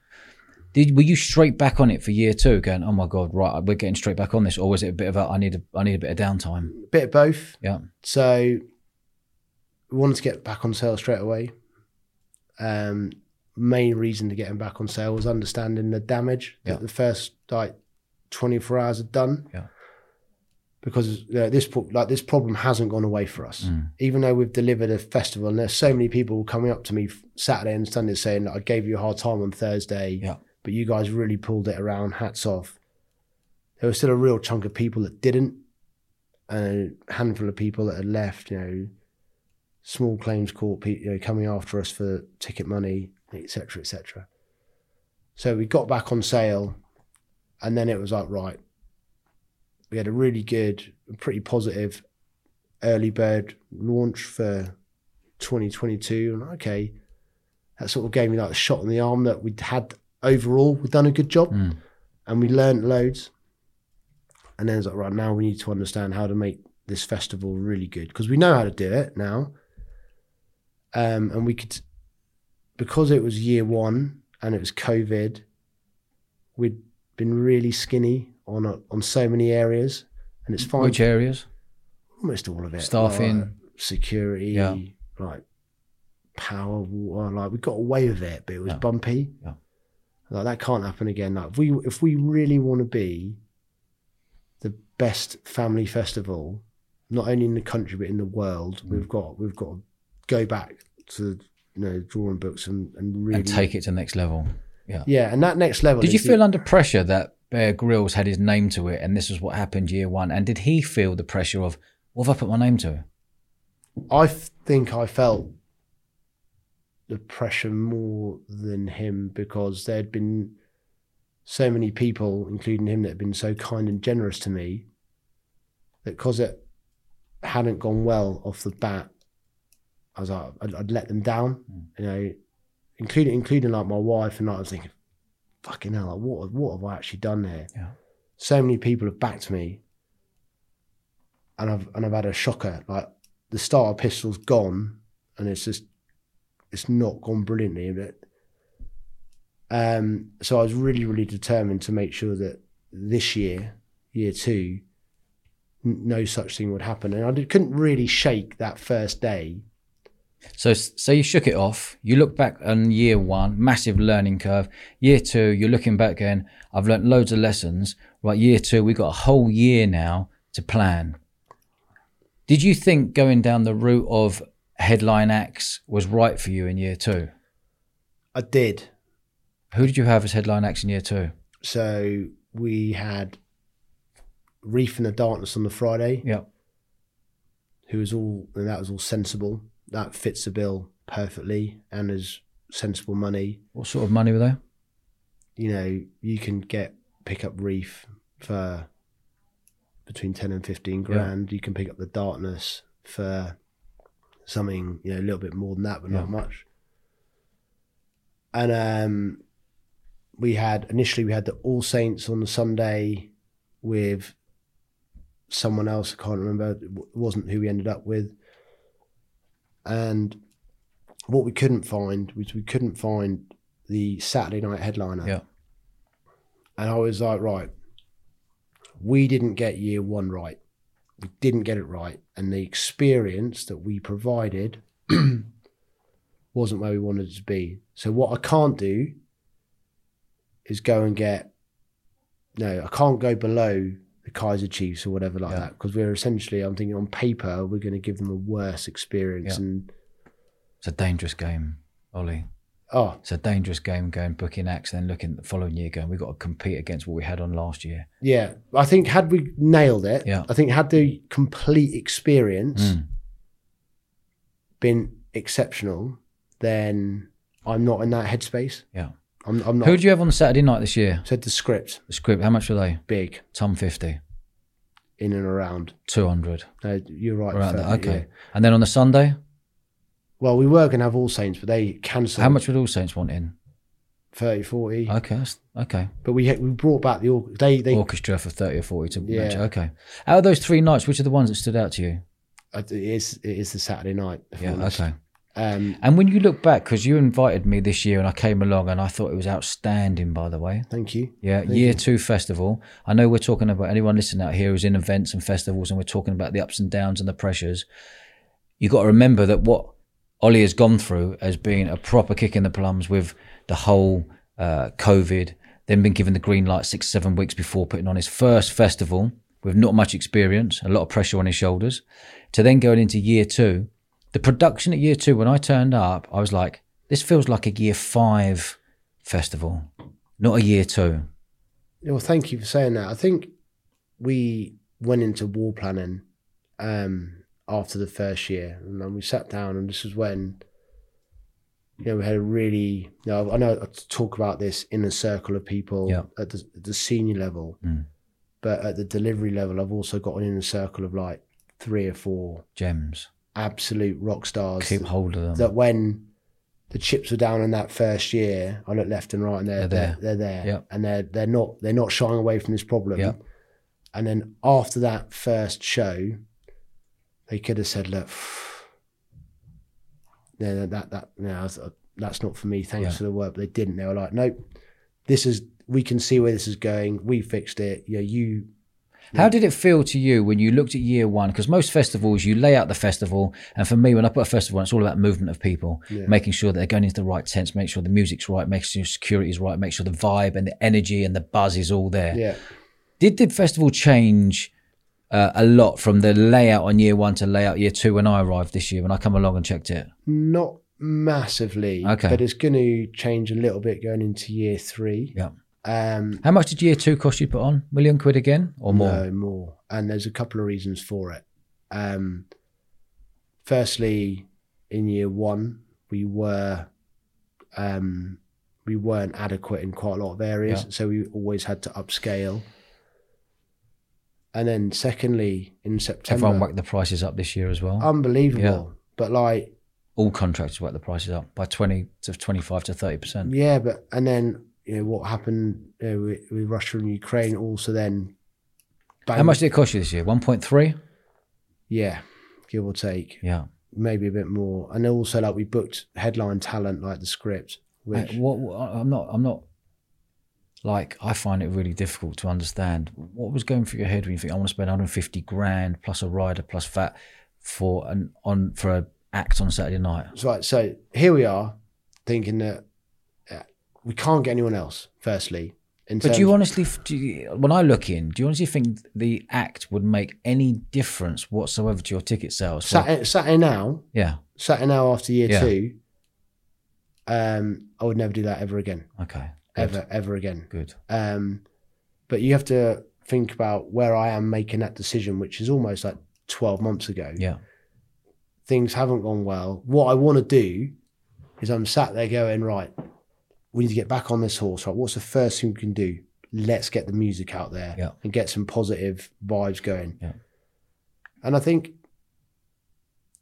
Did were you straight back on it for year two, going, Oh my god, right, we're getting straight back on this, or was it a bit of a I need a I need a bit of downtime? A bit of both. Yeah. So we wanted to get back on sale straight away. Um, main reason to get him back on sale was understanding the damage Yeah. that the first like 24 hours had done. Yeah. Because this like this problem hasn't gone away for us, Mm. even though we've delivered a festival, and there's so many people coming up to me Saturday and Sunday saying I gave you a hard time on Thursday, Yeah. but you guys really pulled it around. Hats off. There was still a real chunk of people that didn't, and a handful of people that had left. You know, small claims court, you know, coming after us for ticket money, etc., etc. So we got back on sale, and then it was like right. We had a really good, pretty positive early bird launch for 2022, and okay, that sort of gave me like a shot in the arm that we'd had overall. We'd done a good job, Mm. and we learned loads. And then it's like right now we need to understand how to make this festival really good because we know how to do it now. Um, and we could, because it was year one and it was COVID, we'd been really skinny on a, on so many areas, and it's fine. Which areas? almost all of it. Staffing. like, security, Yeah. like power, water. Like we got away with it, but it was Yeah. bumpy. Yeah. Like that can't happen again. Like if we if we really want to be the best family festival, not only in the country but in the world, Mm. we've got we've got to go back to you know drawing books and and really And take it to the next level. Yeah. yeah. And that next level. Did you is the- feel under pressure that Bear Grylls had his name to it and this was what happened year one? And did he feel the pressure of, what have I put my name to? I think I felt the pressure more than him because there'd been so many people, including him, that had been so kind and generous to me that because it hadn't gone well off the bat, I was like, I'd, I'd let them down, hmm. you know, including including like my wife and I was thinking, fucking hell, like, what what have I actually done here? Yeah. So many people have backed me, and I've and I've had a shocker. Like the starter pistol's gone, and it's just it's not gone brilliantly. But um, so I was really really determined to make sure that this year, year two, n- no such thing would happen, and I did, couldn't really shake that first day. So, so you shook it off. You look back on year one, massive learning curve. Year two, you're looking back going, I've learnt loads of lessons. Right, year two, we've got a whole year now to plan. Did you think going down the route of headline acts was right for you in year two? I did. Who did you have as headline acts in year two? So we had Reef in the Darkness on the Friday, Yeah. who was all and that was all sensible. That fits the bill perfectly and is sensible money. What sort of money were they? You know, you can get pick up Reef for between ten and fifteen grand. You can pick up the Darkness for something you know a little bit more than that, but not much. And um, we had initially we had the All Saints on the Sunday with someone else. I can't remember. It wasn't who we ended up with. And what we couldn't find was we couldn't find the Saturday night headliner. Yeah. And I was like, right, we didn't get year one right. We didn't get it right. And the experience that we provided wasn't where we wanted it to be. So what I can't do is go and get no, I can't go below the Kaiser Chiefs or whatever like Yeah. that because we're essentially, I'm thinking on paper, we're going to give them a worse experience. Yeah. And It's a dangerous game, Oli. oh, It's a dangerous game going booking acts, then looking the following year going, we've got to compete against what we had on last year. yeah, I think had we nailed it, Yeah. I think had the complete experience Mm. been exceptional, then I'm not in that headspace. Yeah. I'm, I'm not. Who do you have on Saturday night this year? said the script The script, how much were they? big Tom 50, in and around. 200. No, you're right. Around that. Okay. yeah. And then on the Sunday, Well, we were going to have All Saints, but they cancelled. how much would All Saints want in? 30, 40. Okay, that's, okay. but we we brought back the they they. Orchestra for 30 or 40 to Yeah. match. Okay. Out of those three nights, which are the ones that stood out to you? Uh, it is it is the Saturday night. Yeah, honest. okay. Um, And when you look back, because you invited me this year and I came along and I thought it was outstanding, by the way. thank you. Yeah, Thank year you. two festival. I know we're talking about anyone listening out here who's in events and festivals, and we're talking about the ups and downs and the pressures. You got to remember that what Oli has gone through has been a proper kick in the plums with the whole uh, COVID. Then been given the green light six seven weeks before putting on his first festival with not much experience, a lot of pressure on his shoulders. To then going into year two, the production at year two when I turned up, I was like, this feels like a year five festival, not a year two. Well, thank you for saying that. I think we went into war planning um, after the first year, and then we sat down, and this is when you know we had a really. You know, I know I talk about this in a circle of people Yeah. at the, the senior level, Mm. but at the delivery level, I've also got an inner circle of like three or four Gems. Absolute rock stars Keep hold of them. that when the chips were down in that first year, I look left and right, and they're They're they're, they're there, Yep. and they're they're not they're not shying away from this problem. Yep. And then after that first show, they could have said, "Look, no, that that no, uh, that's not for me. Thanks Yeah. for the work." But they didn't. They were like, "Nope, this is we can see where this is going. We fixed it. Yeah, you How did it feel to you when you looked at year one? Because most festivals, you lay out the festival. And for me, when I put a festival on, it's all about movement of people, Yeah. making sure that they're going into the right tents, make sure the music's right, make sure security's right, make sure the vibe and the energy and the buzz is all there. yeah." Did the festival change uh, a lot from the layout on year one to layout year two when I arrived this year, when I come along and checked it? Not massively, Okay. but it's going to change a little bit going into year three. Yeah. Um, How much did year two cost you to put on? Million quid again or more? No, more. And there's a couple of reasons for it. Um, firstly, in year one, we were um, we weren't adequate in quite a lot of areas, Yeah. so we always had to upscale. And then, secondly, in September, Everyone whacked the prices up this year as well. unbelievable. Yeah. But like, all contractors whacked the prices up by 20 to 25 to 30%. yeah, but and then you know what happened know, with, with Russia and Ukraine also then. How much did it cost you this year? 1.3? Yeah, give or take. Yeah. maybe a bit more. And also, like we booked headline talent like the script, which what, what- I'm not, I'm not, like, I find it really difficult to understand. What was going through your head when you think, I want to spend 150 grand plus a rider plus that for an, on, for a act on Saturday night? like so. Here we are, thinking that uh, we can't get anyone else. Firstly, But do you honestly, do you, when I look in, do you honestly think the act would make any difference whatsoever to your ticket sales? Saturday, Saturday now, yeah. Saturday now after year Yeah. two, um, I would never do that ever again, Okay. Good. ever, ever again. Good. Um, but you have to think about where I am making that decision, which is almost like 12 months ago. Yeah. Things haven't gone well. What I want to do is I'm sat there going, right, we need to get back on this horse. Right, what's the first thing we can do? Let's get the music out there Yeah. and get some positive vibes going. Yeah. And I think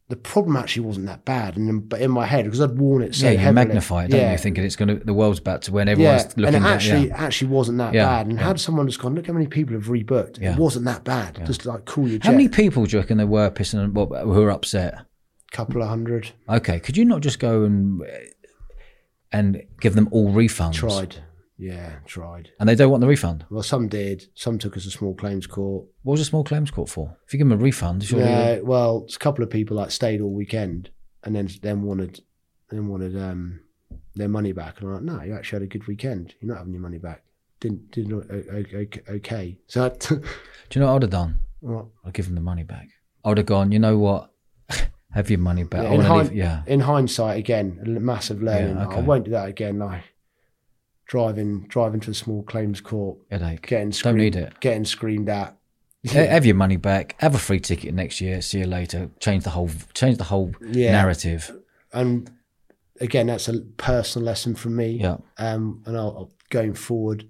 the problem actually wasn't that bad. And but in my head, because I'd worn it so yeah, you heavily, magnify it, don't yeah, you? Thinking it's going to, the world's about to win. Everyone's yeah, looking and it actually yeah. actually wasn't that Yeah, bad. And yeah. had someone just gone, look how many people have rebooked. It wasn't that bad. Just like cool your jet. How many people do you reckon there were pissing well, who were upset? couple of hundred. Okay, could you not just go and and give them all refunds? Tried. Yeah, tried. And they don't want the refund. Well, some did. Some took us to small claims court. What was a small claims court for? If you give them a refund, surely Yeah, well, it's a couple of people like stayed all weekend and then then wanted then wanted um their money back. And I'm like, no, you actually had a good weekend. You're not having your money back. Didn't didn't okay. So do you know what I'd have done? well, I'd give them the money back. I would have gone. You know what? Have your money back. I in, hind-. Yeah, in hindsight, again, massive learning. Yeah, okay. I won't do that again. Like driving driving to a small claims court, headache. getting Don't need it. getting screamed at. Ha- Have your money back. Have a free ticket next year. See you later. Change the whole. Change the whole Yeah. narrative. and again, that's a personal lesson from me. Yeah. Um, and I'll, I'll going forward.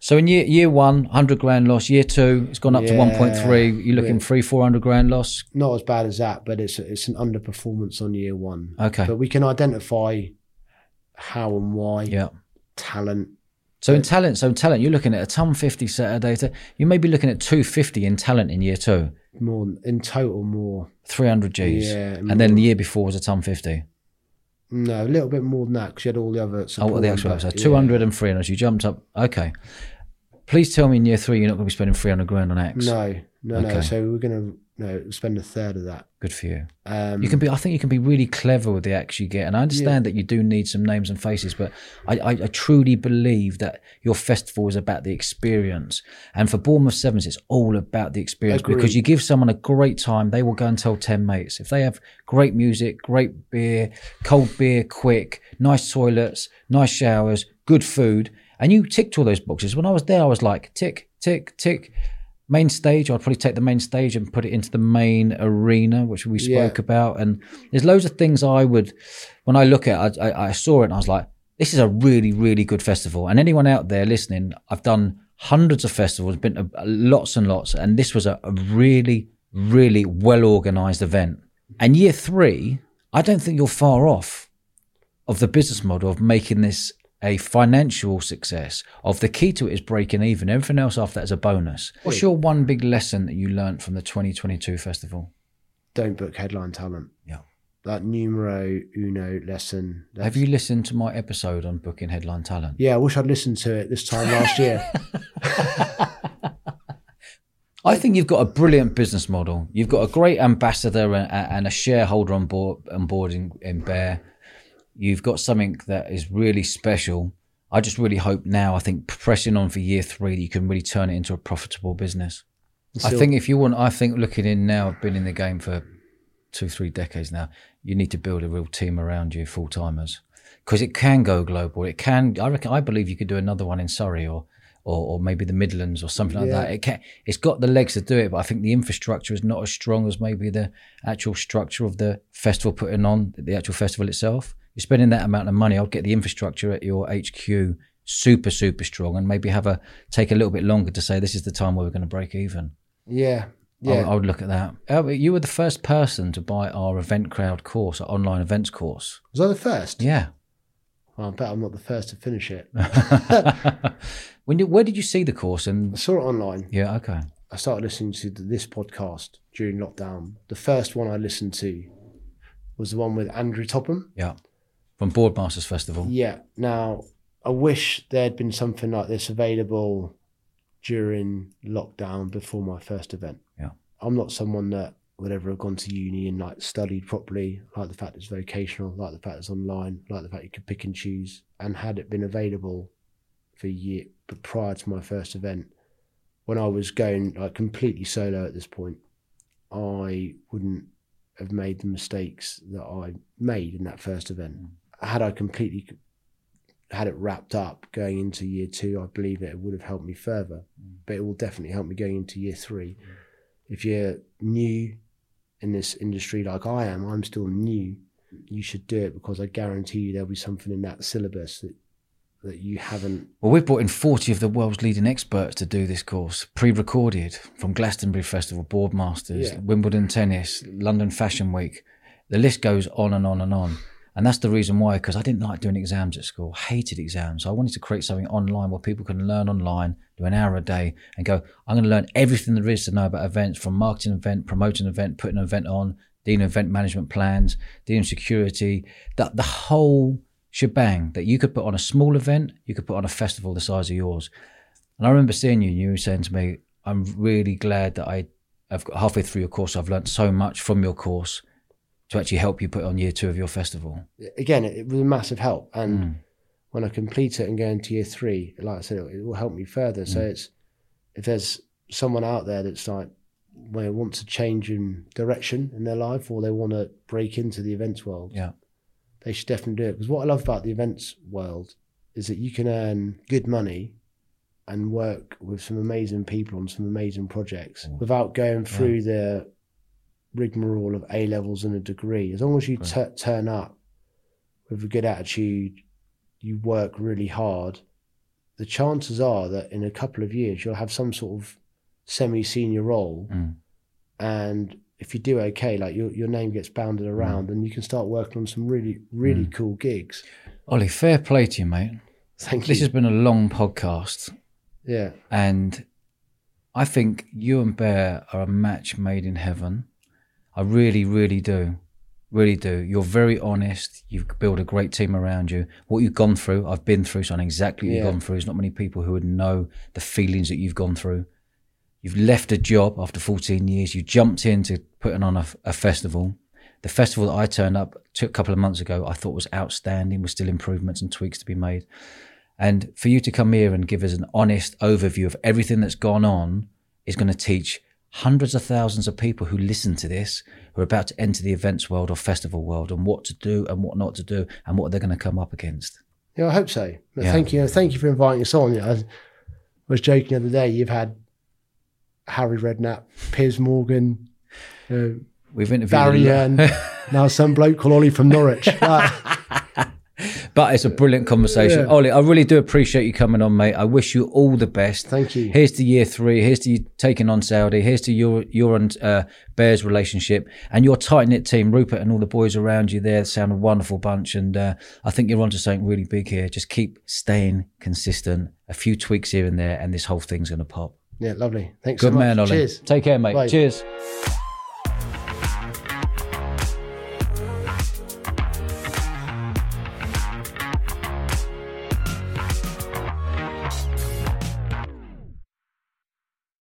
So in year year one, hundred grand loss. Year two, it's gone up to one point three. You're looking Yeah. three, four hundred grand loss. Not as bad as that, but it's it's an underperformance on year one. Okay. But we can identify how and why. Yeah. Talent. So in talent, so in talent, you're looking at a ton fifty Saturday. To, you may be looking at two fifty in talent in year two, More in total, more. three hundred G's, Yeah, and then the year before was a ton fifty. No, a little bit more than that because you had all the other. Oh, what the actual so yeah. 200 and 300. You jumped up. Okay. Please tell me in year three you're not going to be spending 300 grand on X. No, no, no. So we're gonna no spend a third of that. Good for you. Um, You can be. I think you can be really clever with the acts you get, and I understand that you do need some names and faces, but I, I, I truly believe that your festival is about the experience. And for Bournemouth Sevens, it's all about the experience because you give someone a great time, they will go and tell ten mates. If they have great music, great beer, cold beer, quick, nice toilets, nice showers, good food, and you ticked all those boxes. When I was there, I was like tick, tick, tick. Main stage, I'd probably take the main stage and put it into the main arena, which we Yeah. spoke about. And there's loads of things I would, when I look at it, I, I, I saw it and I was like, this is a really, really good festival. And anyone out there listening, I've done hundreds of festivals, been to uh, lots and lots, and this was a, a really, really well organized event. And year three, I don't think you're far off of the business model of making this a financial success. Of the key to it is breaking even. Everything else after that is a bonus. What's your one big lesson that you learnt from the 2022 festival? don't book headline talent. Yeah. That numero uno lesson. That's- Have you listened to my episode on booking headline talent? Yeah, I wish I'd listened to it this time last year. I think you've got a brilliant business model. You've got a great ambassador and, and a shareholder on board on board in, in Bear. You've got something that is really special. I just really hope now. I think pressing on for year three, that you can really turn it into a profitable business. I think if you want, I think looking in now, I've been in the game for two, three decades now. You need to build a real team around you, full timers, because it can go global. It can. I reckon. I believe you could do another one in Surrey or. Or, or maybe the Midlands or something like Yeah. that. It can, it's got the legs to do it, but I think the infrastructure is not as strong as maybe the actual structure of the festival putting on the actual festival itself. You're spending that amount of money. I'll get the infrastructure at your HQ super super strong, and maybe have a take a little bit longer to say this is the time where we're going to break even. yeah, yeah. I would look at that. Oh, but you were the first person to buy our event crowd course, our online events course. Was I the first? Yeah. Well, I bet I'm not the first to finish it. when did, where did you see the course? And I saw it online. yeah, okay. I started listening to this podcast during lockdown. The first one I listened to was the one with Andrew Topham. Yeah. From Boardmasters Festival. Yeah. Now, I wish there had been something like this available during lockdown before my first event. Yeah. I'm not someone that would ever have gone to uni and like studied properly. I like the fact it's vocational, I like the fact it's online, I like the fact you could pick and choose. And had it been available for a year, but prior to my first event, when I was going like completely solo at this point, I wouldn't have made the mistakes that I made in that first event. Mm. Had I completely had it wrapped up going into year two, I believe it would have helped me further. Mm. But it will definitely help me going into year three. If you're new in this industry like I am, I'm still new. You should do it because I guarantee you there'll be something in that syllabus that that you haven't. Well, we've brought in 40 of the world's leading experts to do this course, pre recorded from Glastonbury Festival, Boardmasters, Yeah. Wimbledon Tennis, London Fashion Week. The list goes on and on and on. And that's the reason why, because I didn't like doing exams at school, hated exams. So I wanted to create something online where people can learn online, do an hour a day, and go, I'm going to learn everything there is to know about events from marketing event, promoting an event, putting an event on, dealing with event management plans, dealing with security, that the whole shebang that you could put on a small event, you could put on a festival the size of yours. And I remember seeing you, and you were saying to me, I'm really glad that I, I've got halfway through your course, I've learned so much from your course to actually help you put on year two of your festival. Again, it, it was a massive help, and Mm. when I complete it and go into year three, like I said, it, it will help me further. So Mm. it's if there's someone out there that's like where want to change in direction in their life or they want to break into the events world, Yeah. they should definitely do it. Because what I love about the events world is that you can earn good money and work with some amazing people on some amazing projects Mm. without going through the rigmarole of A levels and a degree. As long as you tu- turn up with a good attitude, you work really hard, the chances are that in a couple of years you'll have some sort of semi senior role. Mm. And if you do okay, like your, your name gets bounded Mm. around and you can start working on some really, really cool gigs. Oli, fair play to you, mate. Thank you. This has been a long podcast, yeah. and I think you and Bear are a match made in heaven. I really, really do. Really do. You're very honest. You've built a great team around you. What you've gone through, I've been through, so I know exactly what Yeah. you've gone through. There's not many people who would know the feelings that you've gone through. You've left a job after 14 years. You jumped into putting on a, a festival. The festival that I turned up to a couple of months ago, I thought was outstanding, with still improvements and tweaks to be made. And for you to come here and give us an honest overview of everything that's gone on is going to teach hundreds of thousands of people who listen to this, who are about to enter the events world or festival world, and what to do and what not to do, and what they're going to come up against. Yeah, I hope so. Yeah. Thank you. Thank you for inviting us on. Yeah, I was joking the other day. You've had Harry Redknapp, Piers Morgan, uh, We've interviewed. Barry Hearn, now some bloke called Oli from Norwich. Like, But it's a brilliant conversation. Yeah. Oli, I really do appreciate you coming on, mate. I wish you all the best. Thank you. Here's to year three. Here's to you taking on Saudi. Here's to your your and uh, Bears relationship and your tight knit team, Rupert and all the boys around you there. Sound a wonderful bunch, and uh, I think you're onto something really big here. Just keep staying consistent. A few tweaks here and there, and this whole thing's going to pop. yeah, lovely. Thanks Good so much. man, Oli. Cheers. Take care, mate. Bye. Cheers.